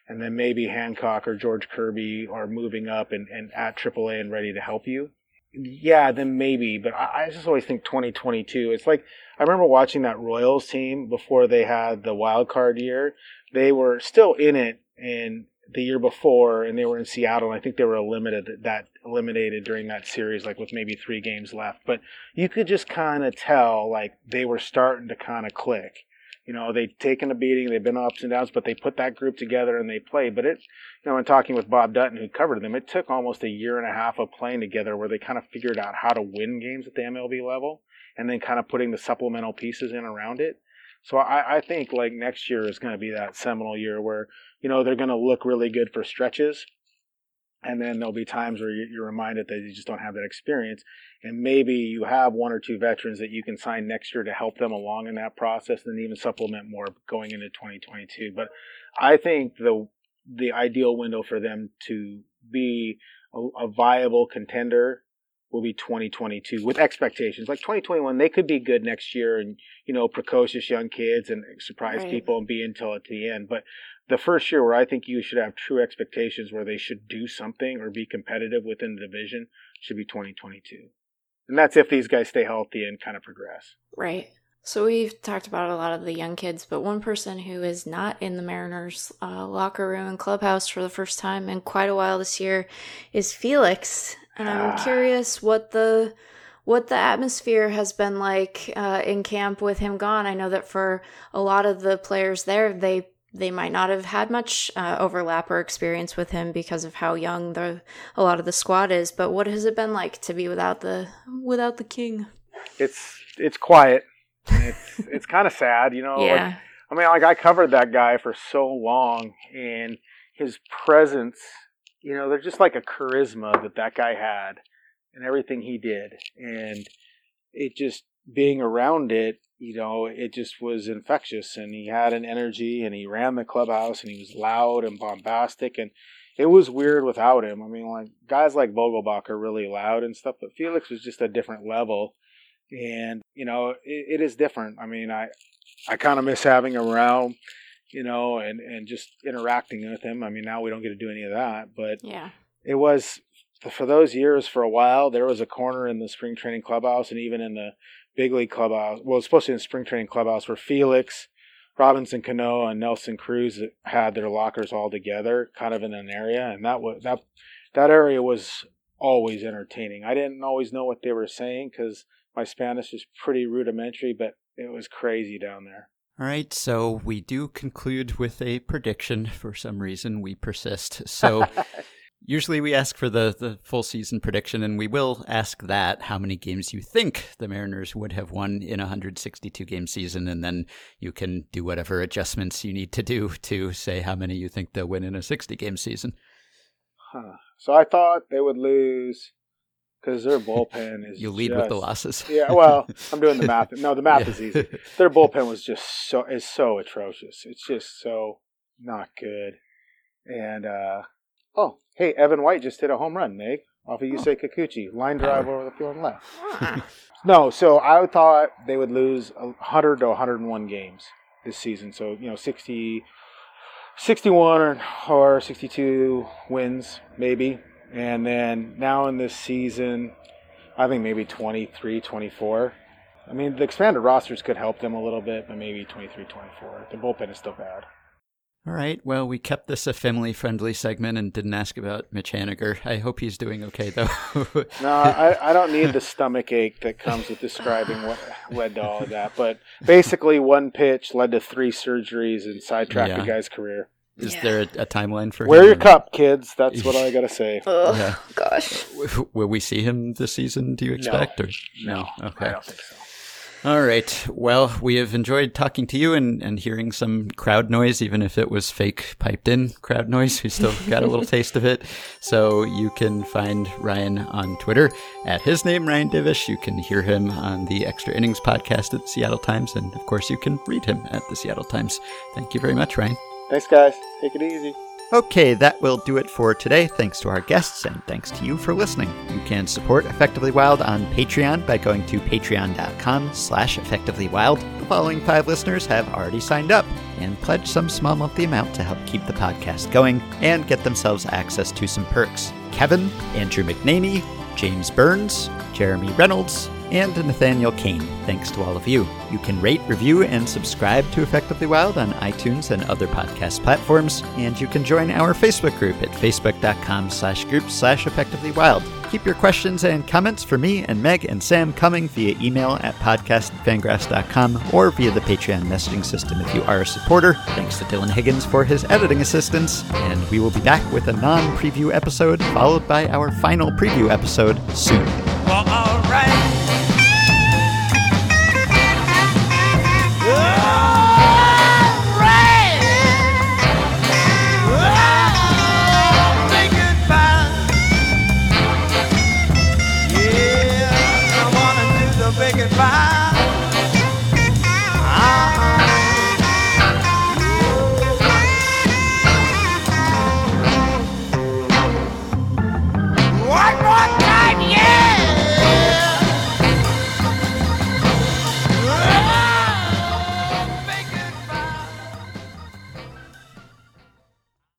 And then maybe Hancock or George Kirby are moving up and, and at AAA and ready to help you. Yeah, then maybe. But I, I just always think 2022. It's like I remember watching that Royals team before they had the wild card year. They were still in it in the year before, and they were in Seattle. And I think they were eliminated that eliminated during that series, like with maybe three games left. But you could just kind of tell like they were starting to kind of click. You know, they've taken a beating, they've been ups and downs, but they put that group together and they play. But it, you know, in talking with Bob Dutton, who covered them, it took almost a year and a half of playing together where they kind of figured out how to win games at the MLB level and then kind of putting the supplemental pieces in around it. So I, I think like next year is going to be that seminal year where, you know, they're going to look really good for stretches. And then there'll be times where you- you're reminded that you just don't have that experience. And maybe you have one or two veterans that you can sign next year to help them along in that process and even supplement more going into 2022. But I think the the ideal window for them to be a, a viable contender will be 2022 with expectations. Like 2021, they could be good next year and, you know, precocious young kids and surprise Right. people and be until at the end. But the first year where I think you should have true expectations where they should do something or be competitive within the division should be 2022. And that's if these guys stay healthy and kind of progress. Right. So we've talked about a lot of the young kids, but one person who is not in the Mariners uh, locker room and clubhouse for the first time in quite a while this year is Felix, and I'm Ah. curious what the what the atmosphere has been like uh, in camp with him gone. I know that for a lot of the players there, they they might not have had much uh, overlap or experience with him because of how young the a lot of the squad is. But what has it been like to be without the without the king? It's it's quiet. It's it's kind of sad, you know. like- Yeah. I mean, like I covered that guy for so long, and his presence, you know, there's just like a charisma that that guy had, and everything he did, and it just being around it, you know, it just was infectious, and he had an energy, and he ran the clubhouse, and he was loud and bombastic, and it was weird without him. I mean, like guys like Vogelbach are really loud and stuff, but Felix was just a different level, and you know, it, it is different. I mean, I I kind of miss having him around, you know, and and just interacting with him. I mean, now we don't get to do any of that, but Yeah. it was for those years for a while. There was a corner in the spring training clubhouse and even in the big league clubhouse. Well, especially in the spring training clubhouse where Felix, Robinson Cano, and Nelson Cruz had their lockers all together, kind of in an area, and that was that that area was always entertaining. I didn't always know what they were saying because my Spanish is pretty rudimentary, but it was crazy down there. All right, so we do conclude with a prediction. For some reason, we persist. So usually we ask for the, the full season prediction, and we will ask that how many games you think the Mariners would have won in a 162 game season, and then you can do whatever adjustments you need to do to say how many you think they'll win in a 60 game season. Huh. So I thought they would lose because their bullpen is. You lead with the losses. Yeah, well, I'm doing the math. No, the math Yeah. is easy. Their bullpen was just so is so atrocious. It's just so not good. And uh oh, hey, Evan White just hit a home run, Meg, off of Yusei Kikuchi, line drive over the field and left. Ah. No, so I thought they would lose 100 to 101 games this season. So, you know, 60, 61 or, or 62 wins, maybe. And then now in this season, I think maybe 23, 24. I mean, the expanded rosters could help them a little bit, but maybe 23, 24. The bullpen is still bad. All right. Well, we kept this a family friendly segment and didn't ask about Mitch Haniger. I hope he's doing okay, though. No, I, I don't need the stomach ache that comes with describing what led to all of that. But basically, one pitch led to three surgeries and sidetracked Yeah. the guy's career. Is Yeah. there a, a timeline for Wear him? your cup, kids. That's what I gotta say. Oh Yeah. gosh. Will we see him this season? Do you expect? Or No, Okay. I don't think so. All right. Well, we have enjoyed talking to you and, and hearing some crowd noise, even if it was fake piped in crowd noise. We still got a little taste of it. So you can find Ryan on Twitter at his name, Ryan Divish. You can hear him on the Extra Innings podcast at the Seattle Times. And of course, you can read him at the Seattle Times. Thank you very much, Ryan. Thanks, guys. Take it easy. Okay, that will do it for today. Thanks to our guests and thanks to you for listening. You can support Effectively Wild on Patreon by going to patreon.com slash effectivelywild. The following five listeners have already signed up and pledged some small monthly amount to help keep the podcast going and get themselves access to some perks. Kevin, Andrew McNamee, James Burns, Jeremy Reynolds, and Nathaniel Kane. Thanks to all of you. You can rate, review, and subscribe to Effectively Wild on iTunes and other podcast platforms, and you can join our Facebook group at facebook.com slash group slash effectively wild. Keep your questions and comments for me and Meg and Sam coming via email at podcast@fangraphs.com or via the Patreon messaging system if you are a supporter. Thanks to Dylan Higgins for his editing assistance, and we will be back with a non-preview episode followed by our final preview episode soon. Well,